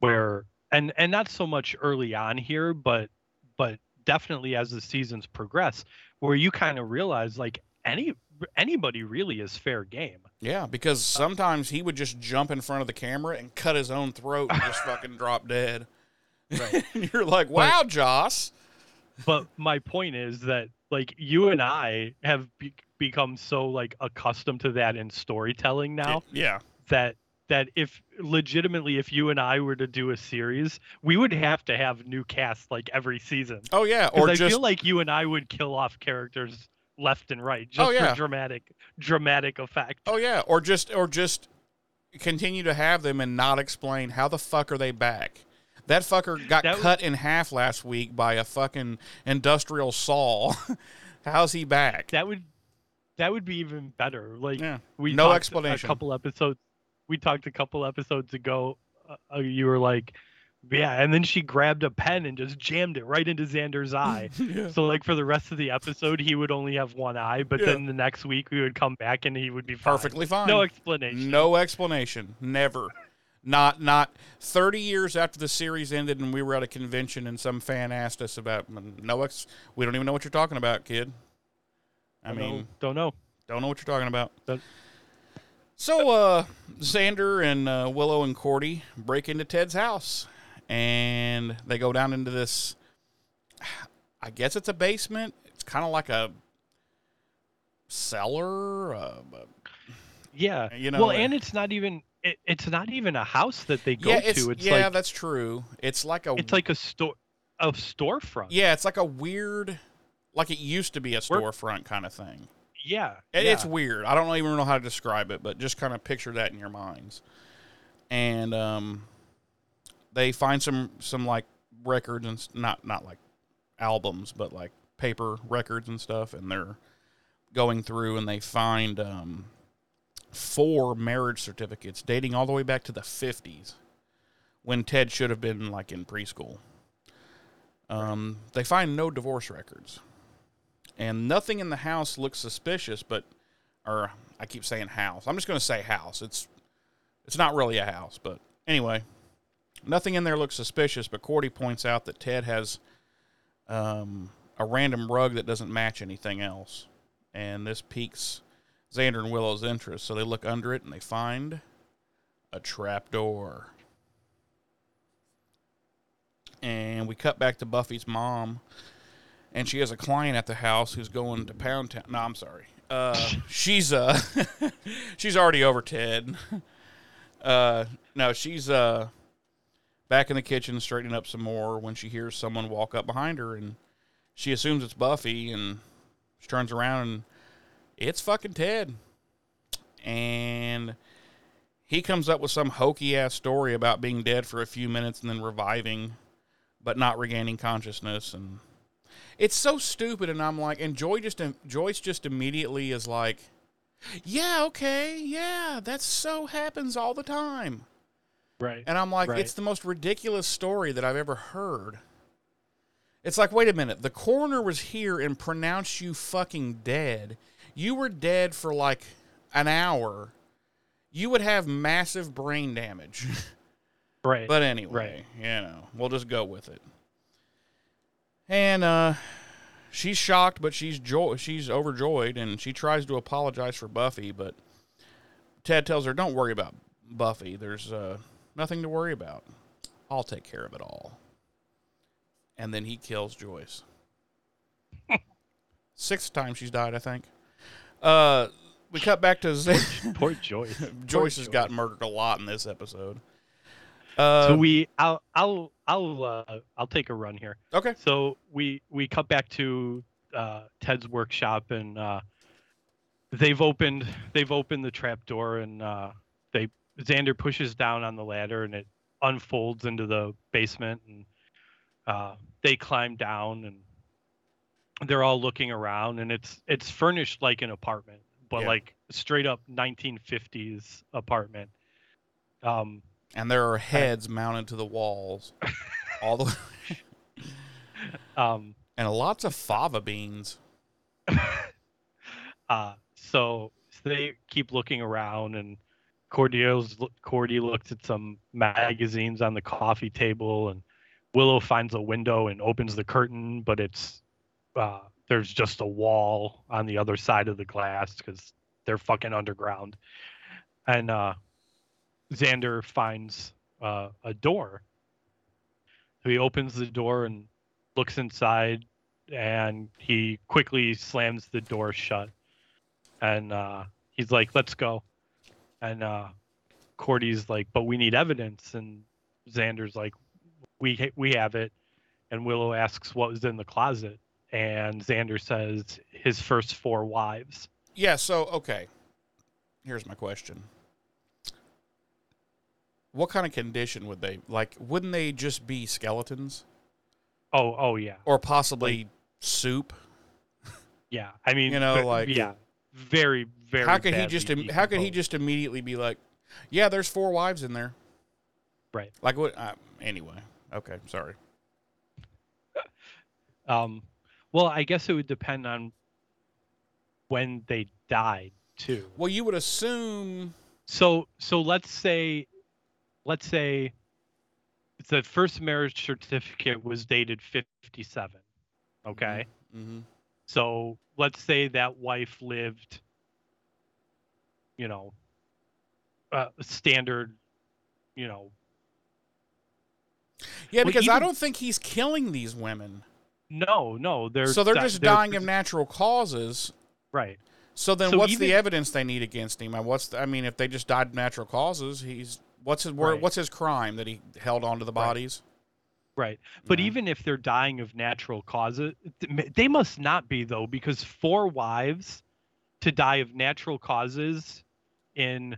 where, and and not so much early on here, but but definitely as the seasons progress, where you kind of realize like any anybody really is fair game. Yeah, because sometimes he would just jump in front of the camera and cut his own throat and just fucking drop dead. Right. You're like, wow, Joss. but my point is that like you and I have become so like accustomed to that in storytelling now Yeah. that that if legitimately if you and I were to do a series, we would have to have new cast like every season. Oh yeah, Or I just feel like you and I would kill off characters left and right oh, just Oh, yeah. for dramatic dramatic effect. oh yeah. Or just or just continue to have them and not explain how the fuck are they back. That fucker got That was- cut in half last week by a fucking industrial saw. How's he back? That would that would be even better. Like yeah. we No explanation. A couple episodes. We talked a couple episodes ago. Uh, uh, you were like, yeah, and then she grabbed a pen and just jammed it right into Xander's eye. yeah. so like for the rest of the episode, he would only have one eye, but Yeah. then the next week we would come back and he would be fine. Perfectly fine. No explanation. No explanation. Never. Not not 30 years after the series ended and we were at a convention and some fan asked us about no ex we don't even know what you're talking about, kid. I mean, know. don't know. don't know what you're talking about. Don't- So uh Xander and uh, Willow and Cordy break into Ted's house and they go down into this I guess it's a basement. It's kind of like a cellar, uh, Yeah. You know, well, and it's not even it, it's not even a house that they go yeah, it's, to. It's yeah, like that's true. It's like a it's like a store a storefront. Yeah, it's like a weird, like it used to be a storefront kind of thing. Yeah. It, yeah. It's weird. I don't even know how to describe it, but just kind of picture that in your minds. And um, they find some some like records and not not like albums, but like paper records and stuff, and they're going through and they find um, four marriage certificates dating all the way back to the 50s when Ted should have been like in preschool. Um, they find no divorce records. And nothing in the house looks suspicious, but or I keep saying house. I'm just going to say house. It's it's not really a house, but anyway, nothing in there looks suspicious. But Cordy points out that Ted has um, a random rug that doesn't match anything else, and this piques Xander and Willow's interest. So they look under it and they find a trap door. And we cut back to Buffy's mom, and she has a client at the house who's going to Pound Town. No, I'm sorry. Uh, she's uh, she's already over Ted. Uh, no, she's uh, back in the kitchen straightening up some more when she hears someone walk up behind her, and she assumes it's Buffy, and she turns around and it's fucking Ted. And he comes up with some hokey ass story about being dead for a few minutes and then reviving, but not regaining consciousness. And it's so stupid. And I'm like, and Joy just Joyce just immediately is like, yeah, okay, yeah, that so happens all the time. Right. And I'm like, Right. it's the most ridiculous story that I've ever heard. It's like, wait a minute, the coroner was here and pronounced you fucking dead. You were dead for like an hour. You would have massive brain damage. Right. But anyway, Right. you know, we'll just go with it. And uh she's shocked, but she's joy she's overjoyed and she tries to apologize for Buffy, but Ted tells her, Don't worry about Buffy. There's uh nothing to worry about. I'll take care of it all. And then he kills Joyce. Sixth time she's died, I think. Uh we cut back to Z- Poor Joyce. Poor Joyce has Joyce. gotten murdered a lot in this episode. Uh, So we, I'll, I'll, I'll, uh, I'll take a run here. okay. So we we cut back to uh, Ted's workshop, and uh, they've opened they've opened the trap door, and uh, they Xander pushes down on the ladder, and it unfolds into the basement, and uh, they climb down, and they're all looking around, and it's it's furnished like an apartment, but Yeah. like straight up 1950s apartment. Um, And there are heads mounted to the walls, all the way. um, and lots of fava beans. Uh, so they keep looking around, and Cordio's Cordy looks at some magazines on the coffee table, and Willow finds a window and opens the curtain, but it's uh, there's just a wall on the other side of the glass because they're fucking underground. And uh, Xander finds uh, a door. So he opens the door and looks inside, and he quickly slams the door shut. And uh, he's like, "Let's go." And uh, Cordy's like, "But we need evidence." And Xander's like, "We we have it." And Willow asks what was in the closet, and Xander says his first four wives. Yeah. So okay. Here's my question. What kind of condition would they like? Wouldn't they just be skeletons Oh, oh yeah, or possibly soup? yeah. I mean, You know, like- yeah, very, very. How could he just? im- How could he just immediately be like, "Yeah, there's four wives in there." Right. Like what? Uh, anyway. Okay. Sorry. Um, well, I guess it would depend on when they died too. Well, you would assume. So, so let's say, let's say, the first marriage certificate was dated fifty-seven. Okay, mm-hmm. so let's say that wife lived, you know, uh, standard, you know, Yeah, because I don't think he's killing these women. no, no, they're so they're di- just dying of natural causes. right. So then, So what's the evidence they need against him? And What's the, I mean, if they just died of natural causes, he's what's his Right. what's his crime that he held onto the bodies? Right. But Yeah. even if they're dying of natural causes, they must not be though, because four wives to die of natural causes in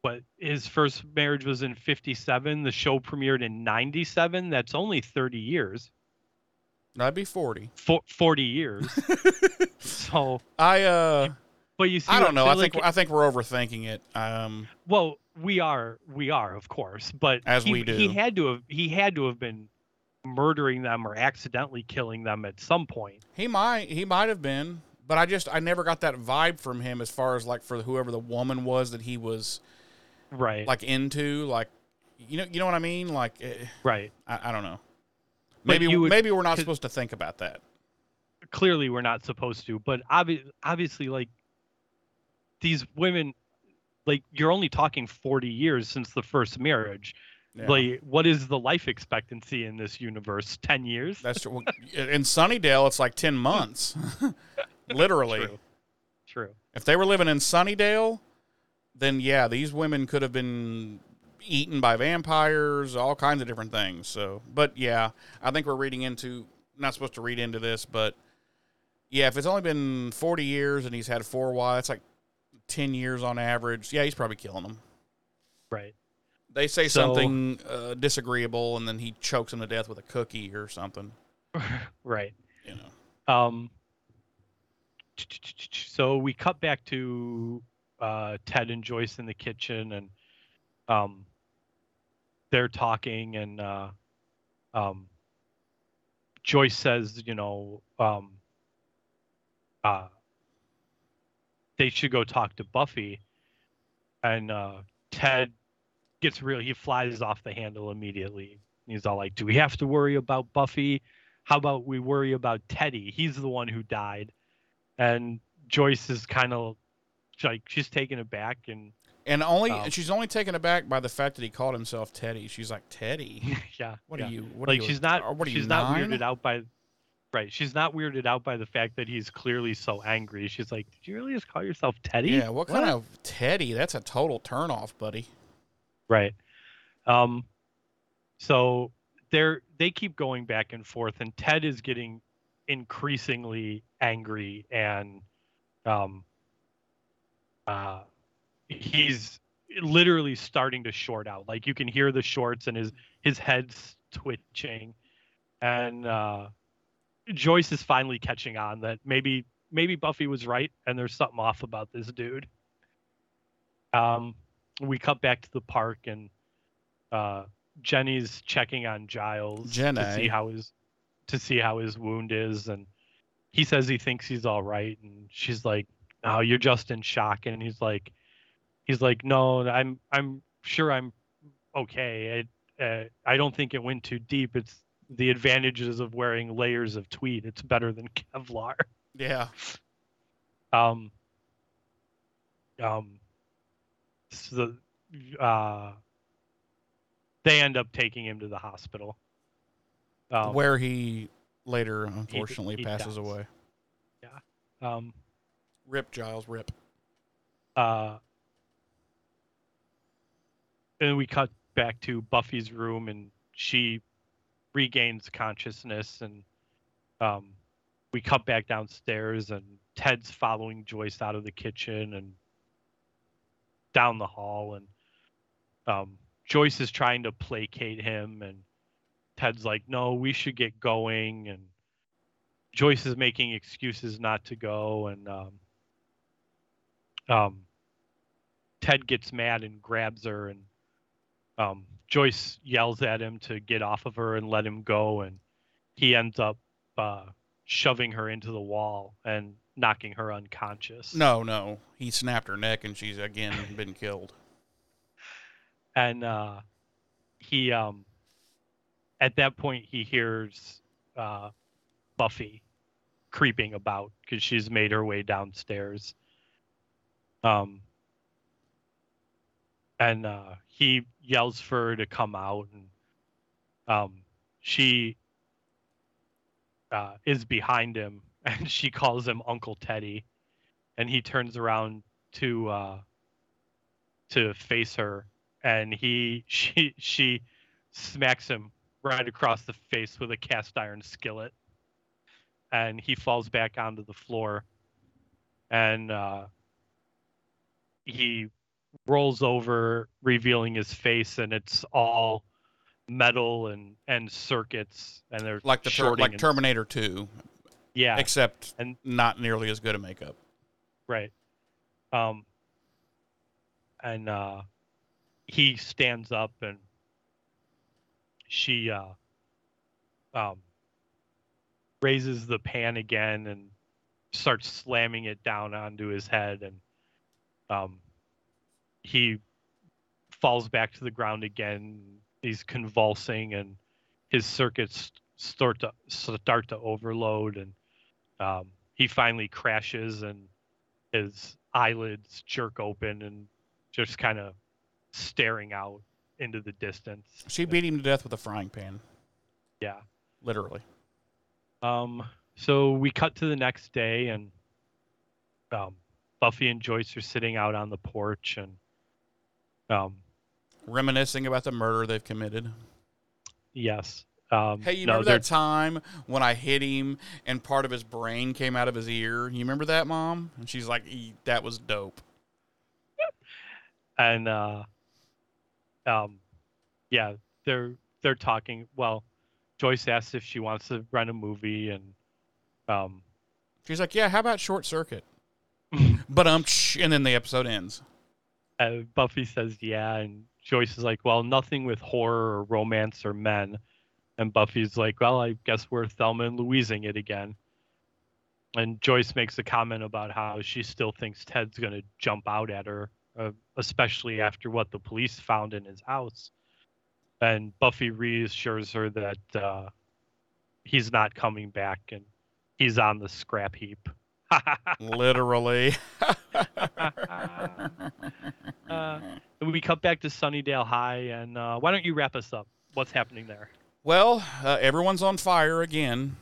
what his first marriage was in 57, the show premiered in 97, that's only 30 years. That'd be forty. for 40 years. so, I uh, but you see, I don't know. I think Like, I think we're overthinking it. Um, well, we are, we are, of course, but As he, we he had to have, he had to have been murdering them or accidentally killing them at some point. he might he might have been, but I just I never got that vibe from him as far as like for whoever the woman was that he was Right. like into, like you know you know what I mean? Like eh, right. I, I don't know. Maybe would- maybe we're not supposed to think about that. Clearly, we're not supposed to, but obvi- obviously, like these women, like you're only talking 40 years since the first marriage. Yeah. Like, what is the life expectancy in this universe? 10 years? That's true. Well, in Sunnydale, it's like ten months, literally. True. True. If they were living in Sunnydale, then yeah, these women could have been eaten by vampires, all kinds of different things. So, but yeah, I think we're reading into not supposed to read into this, but yeah, if it's only been 40 years and he's had four wives, it's like 10 years on average. Yeah, he's probably killing them. Right. They say So- something uh, disagreeable and then he chokes him to death with a cookie or something, Right. you know. Um, so we cut back to uh, Ted and Joyce in the kitchen, and um, they're talking, and uh, um, Joyce says, you know, um, uh, they should go talk to Buffy, and uh, Ted gets real. He flies off the handle immediately. He's all like, "Do we have to worry about Buffy? How about we worry about Teddy? He's the one who died." And Joyce is kind of like she's taken aback and And only Um, she's only taken aback by the fact that he called himself Teddy. She's like, Teddy? yeah. What yeah. are you? What like are you, she's not uh, What are you? she's not nine? weirded out by right she's not weirded out by the fact that he's clearly so angry. She's like did you really just call yourself teddy? Yeah, what, kind of Teddy? That's a total turnoff, buddy. right. Um so they're they keep going back and forth and ted is getting increasingly angry and um uh he's literally starting to short out. Like you can hear the shorts and his his head's twitching. And uh joyce is finally catching on that maybe maybe buffy was right and there's something off about this dude. Um we cut back to the park and uh jenny's checking on giles to see how his to see how his wound is and he says he thinks he's all right and she's like oh you're just in shock. And he's like he's like no i'm i'm sure i'm okay. It, uh, i don't think it went too deep. It's the advantages of wearing layers of tweed it's better than kevlar Yeah. um um so uh they end up taking him to the hospital um, Where he later, unfortunately, he passes dies. away. Yeah. Um Rip, Giles, rip. uh and we cut back to Buffy's room and she regains consciousness and um we cut back downstairs and Ted's following Joyce out of the kitchen and down the hall and um Joyce is trying to placate him and Ted's like no we should get going. And Joyce is making excuses not to go and um um, Ted gets mad and grabs her, and um, Joyce yells at him to get off of her and let him go, and he ends up uh, shoving her into the wall and knocking her unconscious. No, no. He snapped her neck and she's again been killed. and uh, he um, at that point he hears uh, Buffy creeping about because she's made her way downstairs. Um, and uh, he yells for her to come out, and um, she uh, is behind him, and she calls him Uncle Teddy, and he turns around to uh, to face her, and he she she smacks him right across the face with a cast iron skillet, and he falls back onto the floor, and uh, he rolls over, revealing his face, and it's all metal and and circuits, and they're like the ter- like and- Terminator Two, yeah, except And- not nearly as good a makeup. right. Um, and uh, he stands up and she uh, um, raises the pan again and starts slamming it down onto his head and um, he falls back to the ground again. He's convulsing and his circuits start to start to overload and um, he finally crashes and his eyelids jerk open and just kind of staring out into the distance. She beat him to death with a frying pan, yeah. Literally. Um, so we cut to the next day, and um, Buffy and Joyce are sitting out on the porch, and um, Reminiscing about the murder they've committed. yes, um, Hey, you no, remember that time when I hit him and part of his brain came out of his ear? You remember that, Mom? And she's like, "E- "That was dope." and uh, um, yeah, they're they're talking. Well, Joyce asks if she wants to run a movie, and um, She's like, "Yeah, how about Short Circuit?" but um, and then the episode ends. Uh, Buffy says yeah, and Joyce is like, well, nothing with horror or romance or men, and Buffy's like, well, I guess we're Thelma and Louising it again. And Joyce makes a comment about how she still thinks Ted's gonna jump out at her, uh, especially after what the police found in his house. And Buffy reassures her that uh, he's not coming back and he's on the scrap heap. Literally. uh, we cut back to Sunnydale High, and uh, why don't you wrap us up? What's happening there? Well, uh, everyone's on fire again.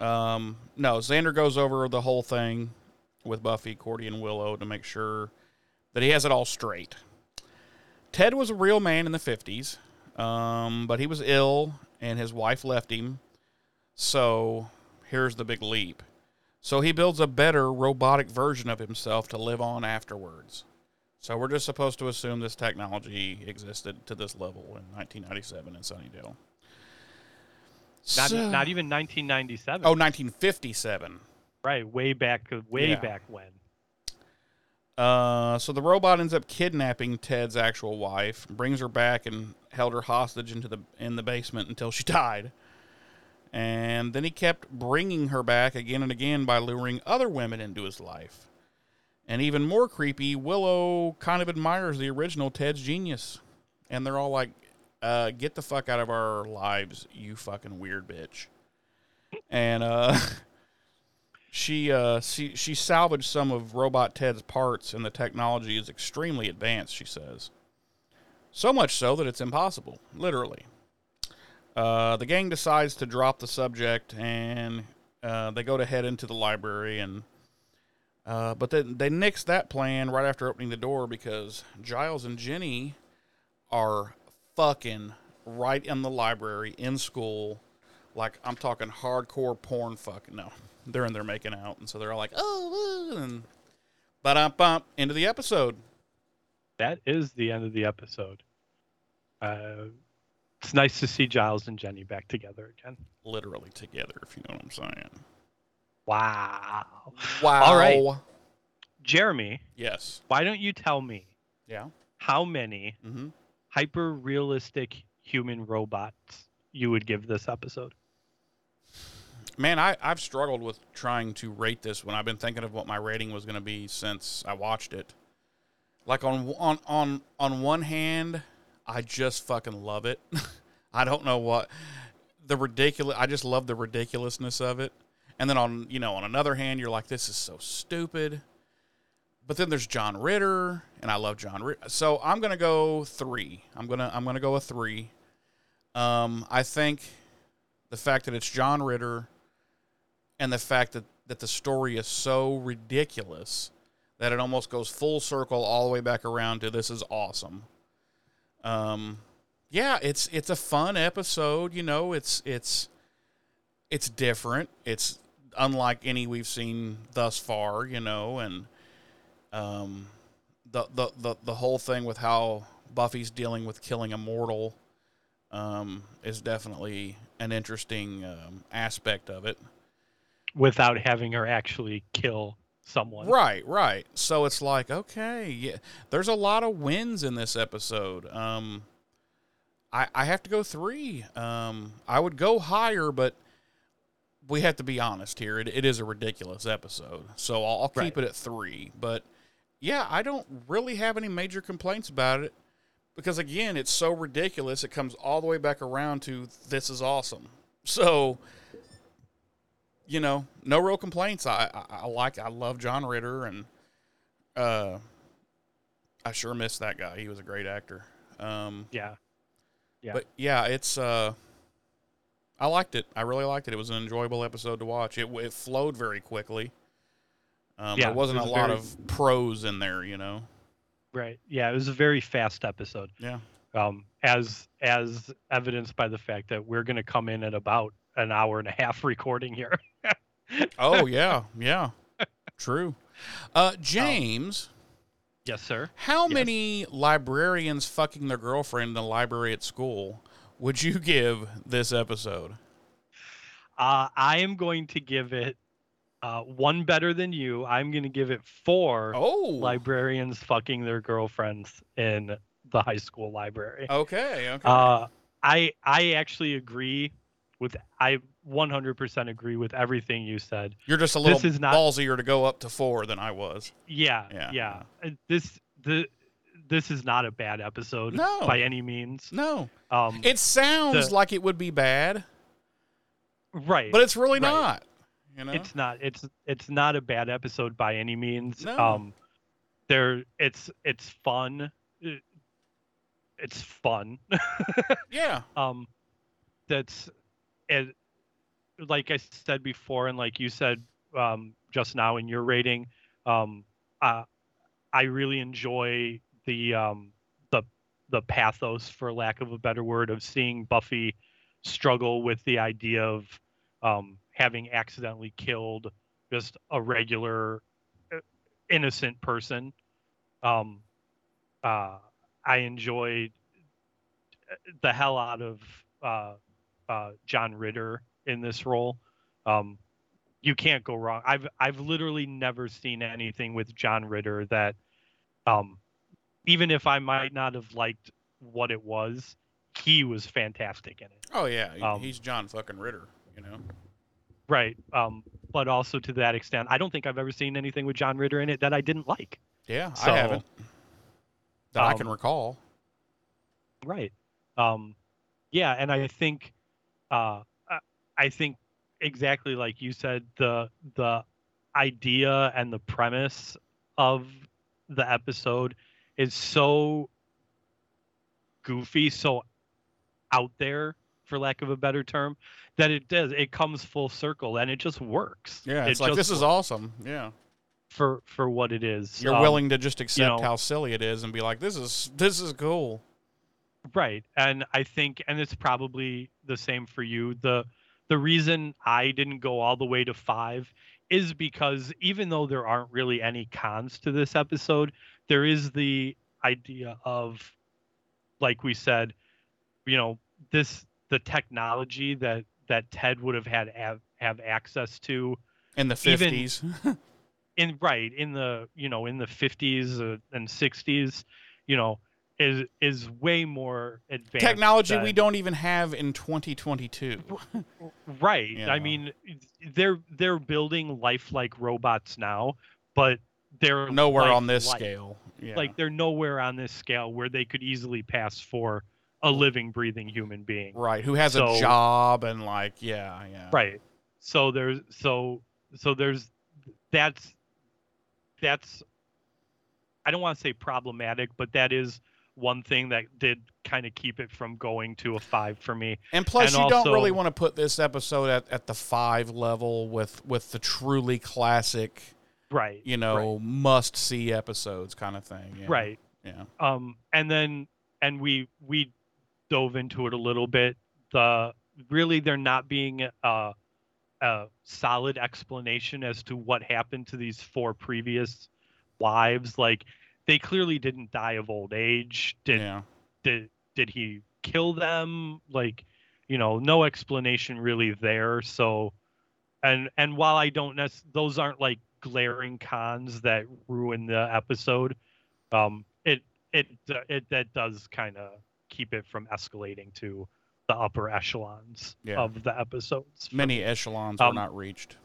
Um, no, Xander goes over the whole thing with Buffy, Cordy, and Willow to make sure that he has it all straight. Ted was a real man in the 50s, um, but he was ill and his wife left him. So here's the big leap. So he builds a better robotic version of himself to live on afterwards. So we're just supposed to assume this technology existed to this level in 1997 in Sunnydale. Not, So- not even 1997. Oh, 1957. right, way back, way Yeah. back when. Uh, so the robot ends up kidnapping Ted's actual wife, brings her back, and held her hostage into the in the basement until she died. And then he kept bringing her back again and again by luring other women into his life. And even more creepy, Willow kind of admires the original Ted's genius, and they're all like, uh, "Get the fuck out of our lives, you fucking weird bitch." And uh, she uh she she salvaged some of robot ted's parts and the technology is extremely advanced she says so much so that it's impossible literally uh, the gang decides to drop the subject and uh, they go to head into the library and uh, but then they nix that plan right after opening the door because giles and jenny are fucking right in the library in school like I'm talking hardcore porn fucking no. They're in there making out and so they're all like, oh woo," and but um bump into the episode. That is the end of the episode. Uh, it's nice to see Giles and Jenny back together again. Literally together, if you know what I'm saying. Wow. Wow. All right. Jeremy, Yes. why don't you tell me Yeah. how many Mm-hmm. hyper realistic human robots you would give this episode? Man, I, I've struggled with trying to rate this when I've been thinking of what my rating was going to be since I watched it. Like on on on on one hand, I just fucking love it. I don't know what the ridiculous. I just love the ridiculousness of it. And then on you know on another hand, you're like, this is so stupid. But then there's John Ritter, and I love John Ritter. So I'm gonna go three. I'm gonna I'm gonna go a three. Um, I think the fact that it's John Ritter and the fact that, that the story is so ridiculous that it almost goes full circle all the way back around to this is awesome. Um, yeah, it's it's a fun episode. You know, it's it's it's different. It's unlike any we've seen thus far. You know, and um, the the the the whole thing with how Buffy's dealing with killing a mortal um, is definitely an interesting um, aspect of it. without having her actually kill someone. Right, right. So it's like, okay, yeah, there's a lot of wins in this episode. Um, I I have to go three. Um, I would go higher, but we have to be honest here. It, it is a ridiculous episode, so I'll, I'll keep Right. it at three. But yeah, I don't really have any major complaints about it because again, it's so ridiculous. It comes all the way back around to this is awesome. So you know, no real complaints. I, I, I like, I love John Ritter, and uh, I sure miss that guy. He was a great actor. Um, Yeah. Yeah. But yeah, it's, uh, I liked it. I really liked it. It was an enjoyable episode to watch. It it flowed very quickly. Um, Yeah, there wasn't was a lot very- of prose in there, you know. Right. Yeah. It was a very fast episode. Yeah. Um, as as evidenced by the fact that we're going to come in at about an hour and a half recording here. Oh yeah, yeah, true. Uh, James. yes, sir. How Yes. many librarians fucking their girlfriend in the library at school would you give this episode? Uh, I am going to give it uh, one better than you. I'm going to give it four Oh, librarians fucking their girlfriends in the high school library. okay, okay. Uh, I I actually agree with I 100% agree with everything you said. You're just a little this is not- ballsier to go up to four than I was. Yeah, Yeah. yeah. This the this is not a bad episode No. by any means. No, Um, it sounds The- like it would be bad, right, but it's really Right. not. You know, it's not. It's it's not a bad episode by any means. No. Um, there, it's it's fun. It- It's fun. yeah, um, that's it. Like I said before, and like you said um, just now in your rating, um, uh, I really enjoy the um, the the pathos, for lack of a better word, of seeing Buffy struggle with the idea of um, having accidentally killed just a regular uh, innocent person. Um, uh, I enjoyed the hell out of uh, uh, John Ritter in this role. Um, you can't go wrong. I've I've literally never seen anything with John Ritter that, um, even if I might not have liked what it was, he was fantastic in it. oh yeah, Um, he's John fucking Ritter. You know, Right. Um, but also to that extent, I don't think I've ever seen anything with John Ritter in it that I didn't like. yeah, So, I haven't that I can um, recall. Right. Um, yeah, and I think, uh, I- think exactly like you said, the the idea and the premise of the episode is so goofy, so out there, for lack of a better term, that it does it comes full circle and it just works. Yeah, It it's like just this is awesome. Yeah, for for what it is. you're Um, willing to just accept know- how silly it is and be like, this is this is cool. Right. And I think and it's probably the same for you. The the reason I didn't go all the way to 5 is because even though there aren't really any cons to this episode, there is the idea of like we said, you know, this the technology that that Ted would have had have, have access to In the fifties, in right in the you know in the 50s uh, and 60s, you know, is is way more advanced technology than- we don't even have in 2022. Right. you know. I mean, they're they're building lifelike robots now, but they're Nowhere on this scale. Yeah. Like they're nowhere on this scale where they could easily pass for a living, breathing human being. right, who has So- a job and like, yeah, yeah. Right. So there's so so there's that's that's I don't want to say problematic, but that is one thing that did kind of keep it from going to a five for me. And plus, And you don't really want to put this episode at, at the five level with with the truly classic, Right. you know, must see episodes kind of thing. Yeah. Right. Yeah. um and then and we we dove into it a little bit the really there not being a, a solid explanation as to what happened to these four previous wives like they clearly didn't die of old age did yeah. did did he kill them like you know no explanation really there so and and while i don't nec- those aren't like glaring cons that ruin the episode um it it it that does kind of keep it from escalating to the upper echelons Yeah. of the episodes Many echelons were Um, not reached.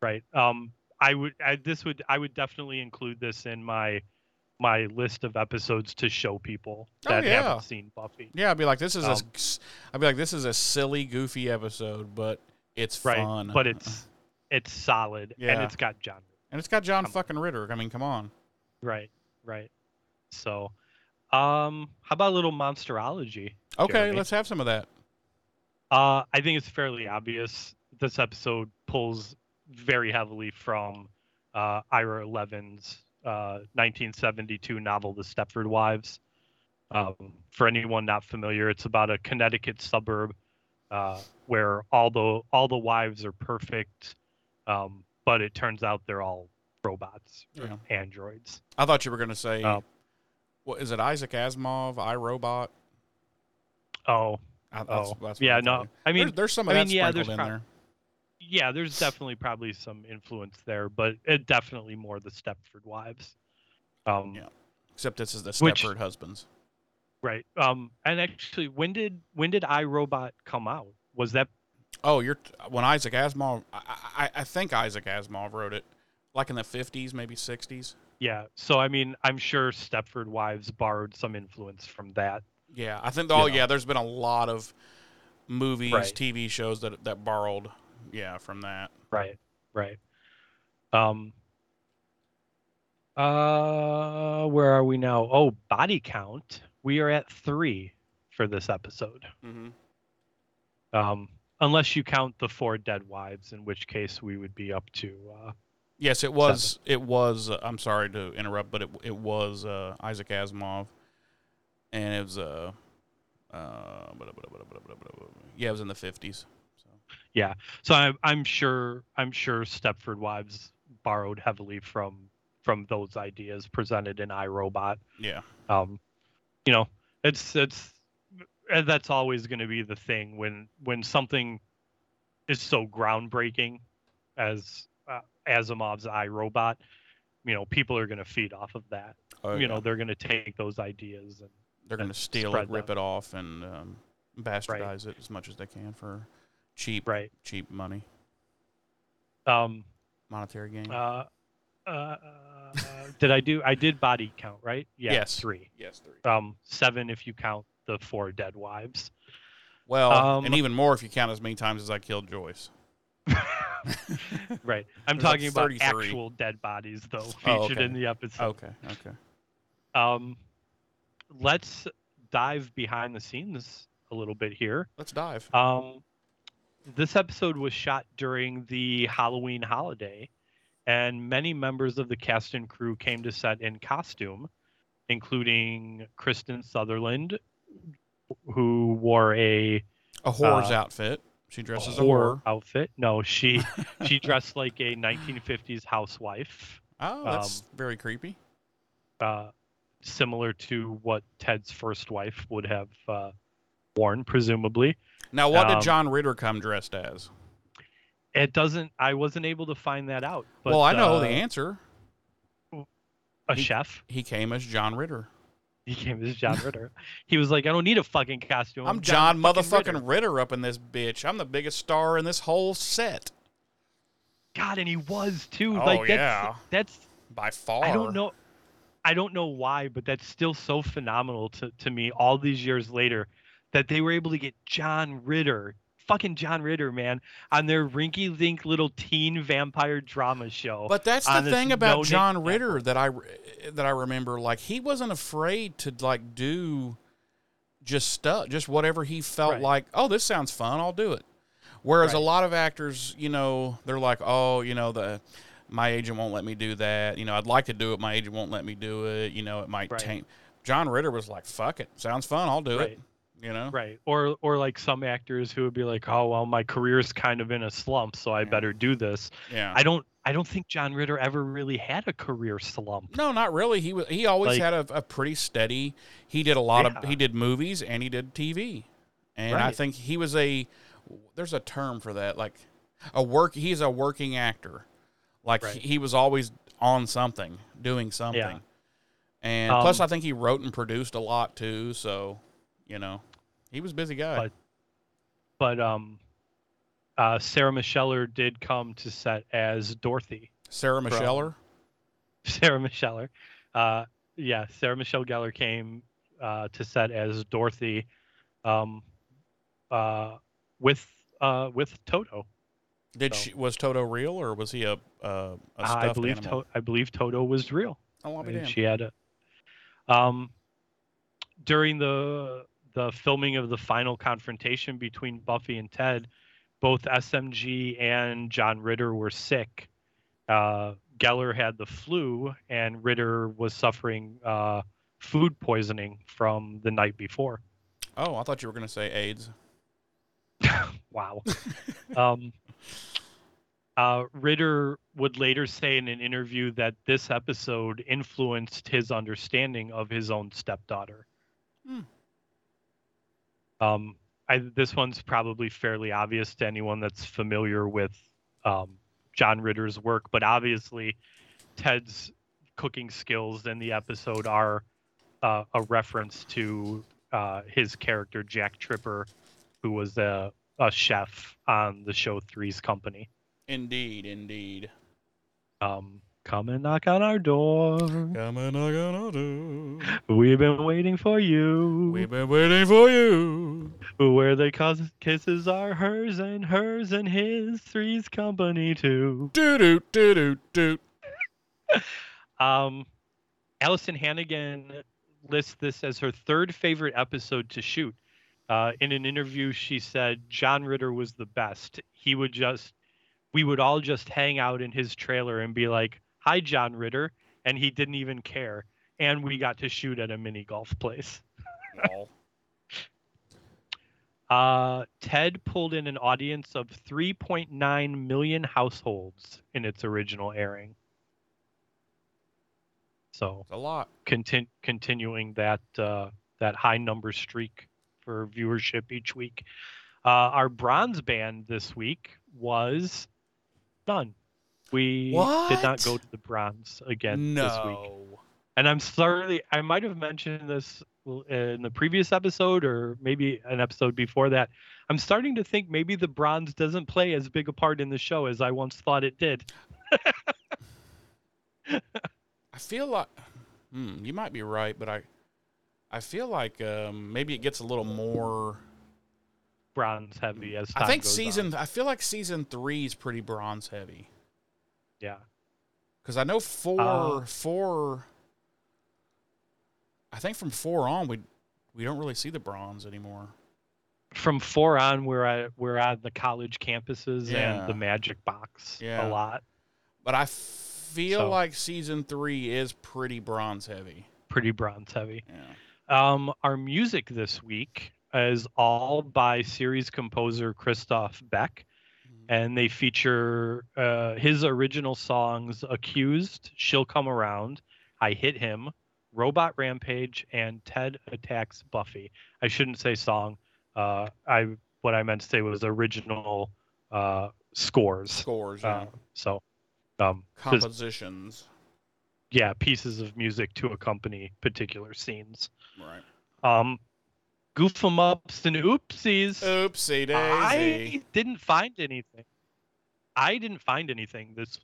right um i would I, this would i would definitely include this in my my list of episodes to show people Oh, that yeah. haven't seen buffy Yeah, I'd be like, this is a, um, s- I'd be like, this is a silly, goofy episode, but it's right fun. but it's it's solid and it's got john and it's got John come- fucking Ritter. I mean, come on. right right so um how about a little monsterology Okay, Jeremy? let's have some of that. uh i think it's fairly obvious this episode pulls very heavily from uh Ira Levin's uh 1972 novel the stepford wives um, for anyone not familiar it's about a connecticut suburb uh, where all the all the wives are perfect um, but it turns out they're all robots Yeah. androids I thought you were going to say, Oh. what is it, Isaac Asimov, iRobot? oh I, that's, oh that's yeah I'm no i mean there's, there's some I of mean, that yeah, sprinkled in prob- there. Yeah there's definitely probably some influence there but it definitely more the stepford wives um Yeah. Except this is the Which- Stepford husbands. right um and actually when did when did irobot come out was that Oh, you're when Isaac Asimov. I, I, I think Isaac Asimov wrote it, like in the 50s, maybe 60s. yeah so i mean i'm sure stepford wives borrowed some influence from that Yeah, I think. You Oh, know. yeah. There's been a lot of movies, Right. TV shows that that borrowed, yeah, from that. right right um uh where are we now oh body count we are at three for this episode Mm-hmm. um unless you count the four dead wives in which case we would be up to uh Yes, it was. It was. Uh, I'm sorry to interrupt, but it it was uh, Isaac Asimov, and it was. Uh, uh, yeah, it was in the 50s. So. so I'm, I'm sure i'm sure stepford wives borrowed heavily from from those ideas presented in irobot Yeah. um you know it's it's and that's always going to be the thing when when something is so groundbreaking as uh, asimov's irobot you know people are going to feed off of that Oh, you yeah. know they're going to take those ideas and they're going to steal it, rip them. it off, and um, bastardize it as much as they can for cheap, right cheap money, um monetary gain. uh, uh, uh did i do i did body count right yeah Yes. three yes, three. um seven if you count the four dead wives Well, um, and even more if you count as many times as I killed Joyce. right i'm There's like talking about actual dead bodies though featured Oh, okay. in the episode Okay, okay. um let's dive behind the scenes a little bit here Let's dive. um this episode was shot during the halloween holiday and many members of the cast and crew came to set in costume including Kristine Sutherland who wore a A whore's uh, outfit. She dresses a whore whore. outfit no she she dressed like a 1950s housewife Oh, that's um, very creepy. uh, similar to what Ted's first wife would have uh, worn, presumably. Now, what um, did John Ritter come dressed as? It doesn't. I wasn't able to find that out. But, well, I know uh, the answer. A he- chef. He came as John Ritter. He came as John Ritter. he was like, I don't need a fucking costume. I'm John, fucking motherfucking Ritter." Ritter. up in this bitch. I'm the biggest star in this whole set. God, and he was too. Oh, like that's, yeah. That's By far. I don't know. I don't know why, but that's still so phenomenal to, to me all these years later that they were able to get John Ritter, fucking John Ritter, man, on their rinky dink little teen vampire drama show. But that's the thing about no-name John network. Ritter that I that I remember. Like he wasn't afraid to like do just stuff, just whatever he felt Right. like. Oh, this sounds fun. I'll do it. Whereas a lot of actors, you know, they're like, oh, you know, the my agent won't let me do that. You know, I'd like to do it. My agent won't let me do it. You know, it might Right. taint. John Ritter was like, fuck it, sounds fun. I'll do Right. it. You know, Right. Or or like some actors who would be like, "Oh, well, my career's kind of in a slump, so I Yeah. better do this." yeah. I don't I don't think John Ritter ever really had a career slump. No, not really. He was he always Like- had a, a pretty steady. He did a lot of he did movies and he did TV, and I think he was a there's a term for that like a work. He's a working actor, like Right. he, he was always on something, doing something. yeah. And Um, plus, I think he wrote and produced a lot too. So, you know, he was a busy guy. But- But um, uh, Sarah Micheller did come to set as Dorothy. Sarah Micheller. Sarah Micheller. Uh, yeah, Sarah Michelle Gellar came uh, to set as Dorothy, um, uh, with uh, with Toto. Did so- she was Toto real or was he a a, a stuffed I believe to- I believe Toto was real. oh, I'll be and damned. she had a um during the the filming of the final confrontation between Buffy and Ted, both SMG and John Ritter were sick. Uh, Gellar had the flu, and Ritter was suffering uh, food poisoning from the night before. Oh, I thought you were going to say AIDS. Wow. um, uh, Ritter would later say in an interview that this episode influenced his understanding of his own stepdaughter. Hmm. Um, I, this one's probably fairly obvious to anyone that's familiar with um, John Ritter's work, but obviously Ted's cooking skills in the episode are uh, a reference to uh, his character Jack Tripper, who was a, a chef on the show Three's Company. Indeed, indeed. Um, come and knock on our door. Come and knock on our door. We've been waiting for you. We've been waiting for you. Where the kisses are hers and hers and his. Three's Company too. Doo doo doo doo doo. Um, Alyson Hannigan lists this as her third favorite episode to shoot. Uh, in an interview, she said John Ritter was the best. He would just, we would all just hang out in his trailer and be like, "Hi, John Ritter," and he didn't even care. And we got to shoot at a mini golf place. Lol. Uh, Ted pulled in an audience of 3.9 million households in its original airing. So a lot. contin- continuing that uh, that high number streak for viewership each week. Uh, our bronze band this week was none. We did not go to the bronze again this week. No. And I'm sorry, I might have mentioned this in the previous episode or maybe an episode before that. I'm starting to think maybe the bronze doesn't play as big a part in the show as I once thought it did. I feel like hmm, you might be right, but I I feel like um, maybe it gets a little more. Bronze heavy as time I think goes on. season. I feel like season three is pretty bronze heavy Yeah. because I know four Uh, four. I think from four on we we don't really see the bronze anymore. From four on, we're at we're at the college campuses Yeah. and the Magic Box Yeah. a lot. But I feel So- like season three is pretty bronze heavy. Pretty bronze heavy. Yeah. Um, our music this week is all by series composer Christoph Beck, and they feature uh, his original songs "Accused," "She'll Come Around," "I Hit Him," "Robot Rampage," and "Ted Attacks Buffy." I shouldn't say song. Uh, I what I meant to say was original uh, scores. Scores, Uh, yeah. so, um, compositions, yeah, pieces of music to accompany particular scenes. right? Um, goof 'em ups and oopsies. Oopsie daisy. I didn't find anything. I didn't find anything this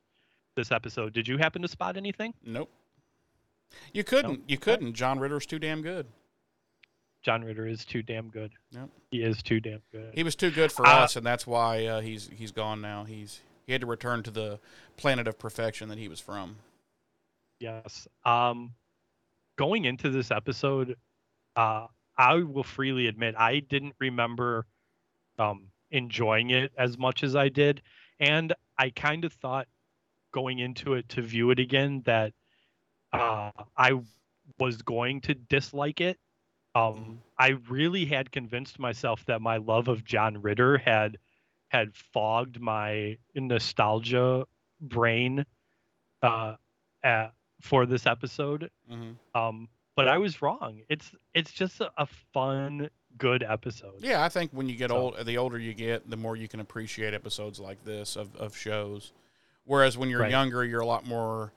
this episode. Did you happen to spot anything? Nope. You couldn't. You couldn't. John Ritter's too damn good. John Ritter is too damn good. Yep. He is too damn good. He was too good for Uh, us, and that's why uh, he's he's gone now. He's he had to return to the planet of perfection that he was from. Yes. Um, going into this episode, uh, I will freely admit I didn't remember um, enjoying it as much as I did, and I kind of thought going into it to view it again that uh, I was going to dislike it. Um, I really had convinced myself that my love of John Ritter had had fogged my nostalgia brain uh, uh, for this episode. Mhm. Um, but I was wrong. It's it's just a, a fun, good episode. Yeah, I think when you get So- old, the older you get, the more you can appreciate episodes like this of, of shows. Whereas when you're Right. younger, you're a lot more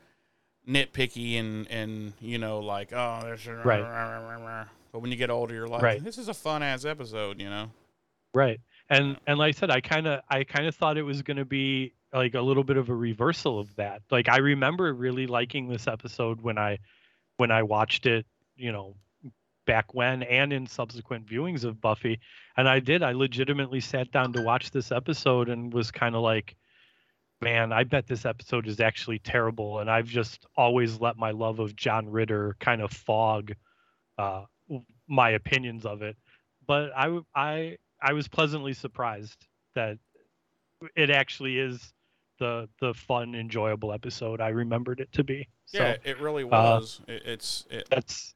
nitpicky and and you know like oh there's Right. But when you get older, you're like Right. this is a fun ass episode, you know. Right. And and like I said, I kind of I kind of thought it was going to be like a little bit of a reversal of that. Like I remember really liking this episode when I when I watched it, you know, back when and in subsequent viewings of Buffy. And I did I legitimately sat down to watch this episode and was kind of like man, I bet this episode is actually terrible and I've just always let my love of John Ritter kind of fog uh my opinions of it. But I, I, I was pleasantly surprised that it actually is the the fun, enjoyable episode I remembered it to be. So yeah, it really was. it, it's it, that's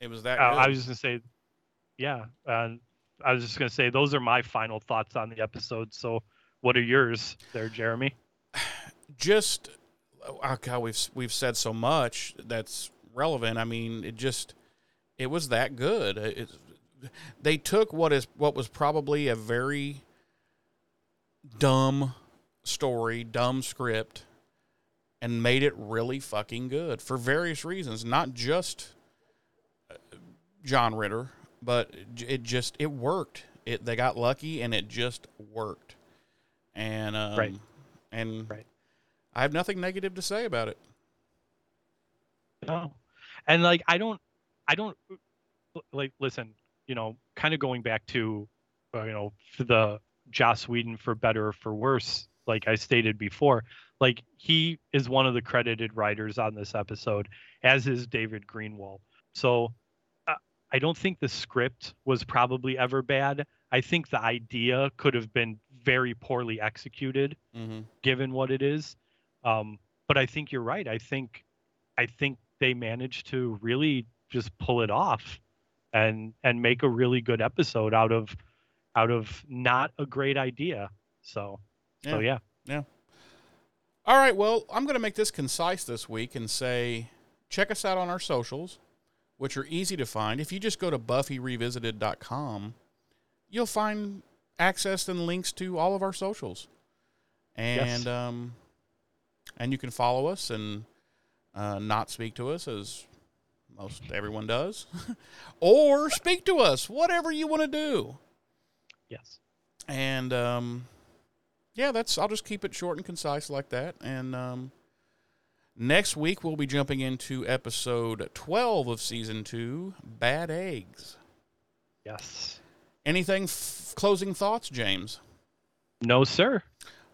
it was that. uh, good. I was just gonna say, yeah. And I was just gonna say those are my final thoughts on the episode. So what are yours, there, Jeremy? just oh God, we've we've said so much that's relevant. I mean, it just it was that good. It, they took what is what was probably a very dumb story, dumb script, and made it really fucking good for various reasons. Not just uh, John Ritter, but it just it worked. It they got lucky and it just worked. And um, Right. and Right. I have nothing negative to say about it. No. And like I don't I don't like listen, you know, kind of going back to uh, you know, for the Joss Whedon for better or for worse, like I stated before, like he is one of the credited writers on this episode, as is David Greenwalt. So I don't think the script was probably ever bad. I think the idea could have been very poorly executed Mm-hmm. given what it is. Um, but I think you're right. I think I think they managed to really just pull it off and and make a really good episode out of out of not a great idea. So so yeah, yeah. All right, well, I'm going to make this concise this week and say check us out on our socials, which are easy to find. If you just go to buffyrevisited.com, you'll find access and links to all of our socials. And Yes. um and you can follow us and uh, not speak to us as most everyone does or speak to us, whatever you want to do. Yes. And um, yeah, that's. I'll just keep it short and concise like that. And um, next week we'll be jumping into episode twelve of season two, Bad Eggs. Yes. Anything f- closing thoughts, James? No, sir.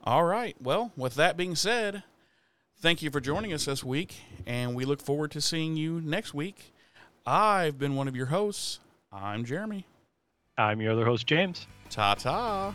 All right. Well, with that being said, thank you for joining us this week, and we look forward to seeing you next week. I've been one of your hosts. I'm Jeremy. I'm your other host, James. Ta ta.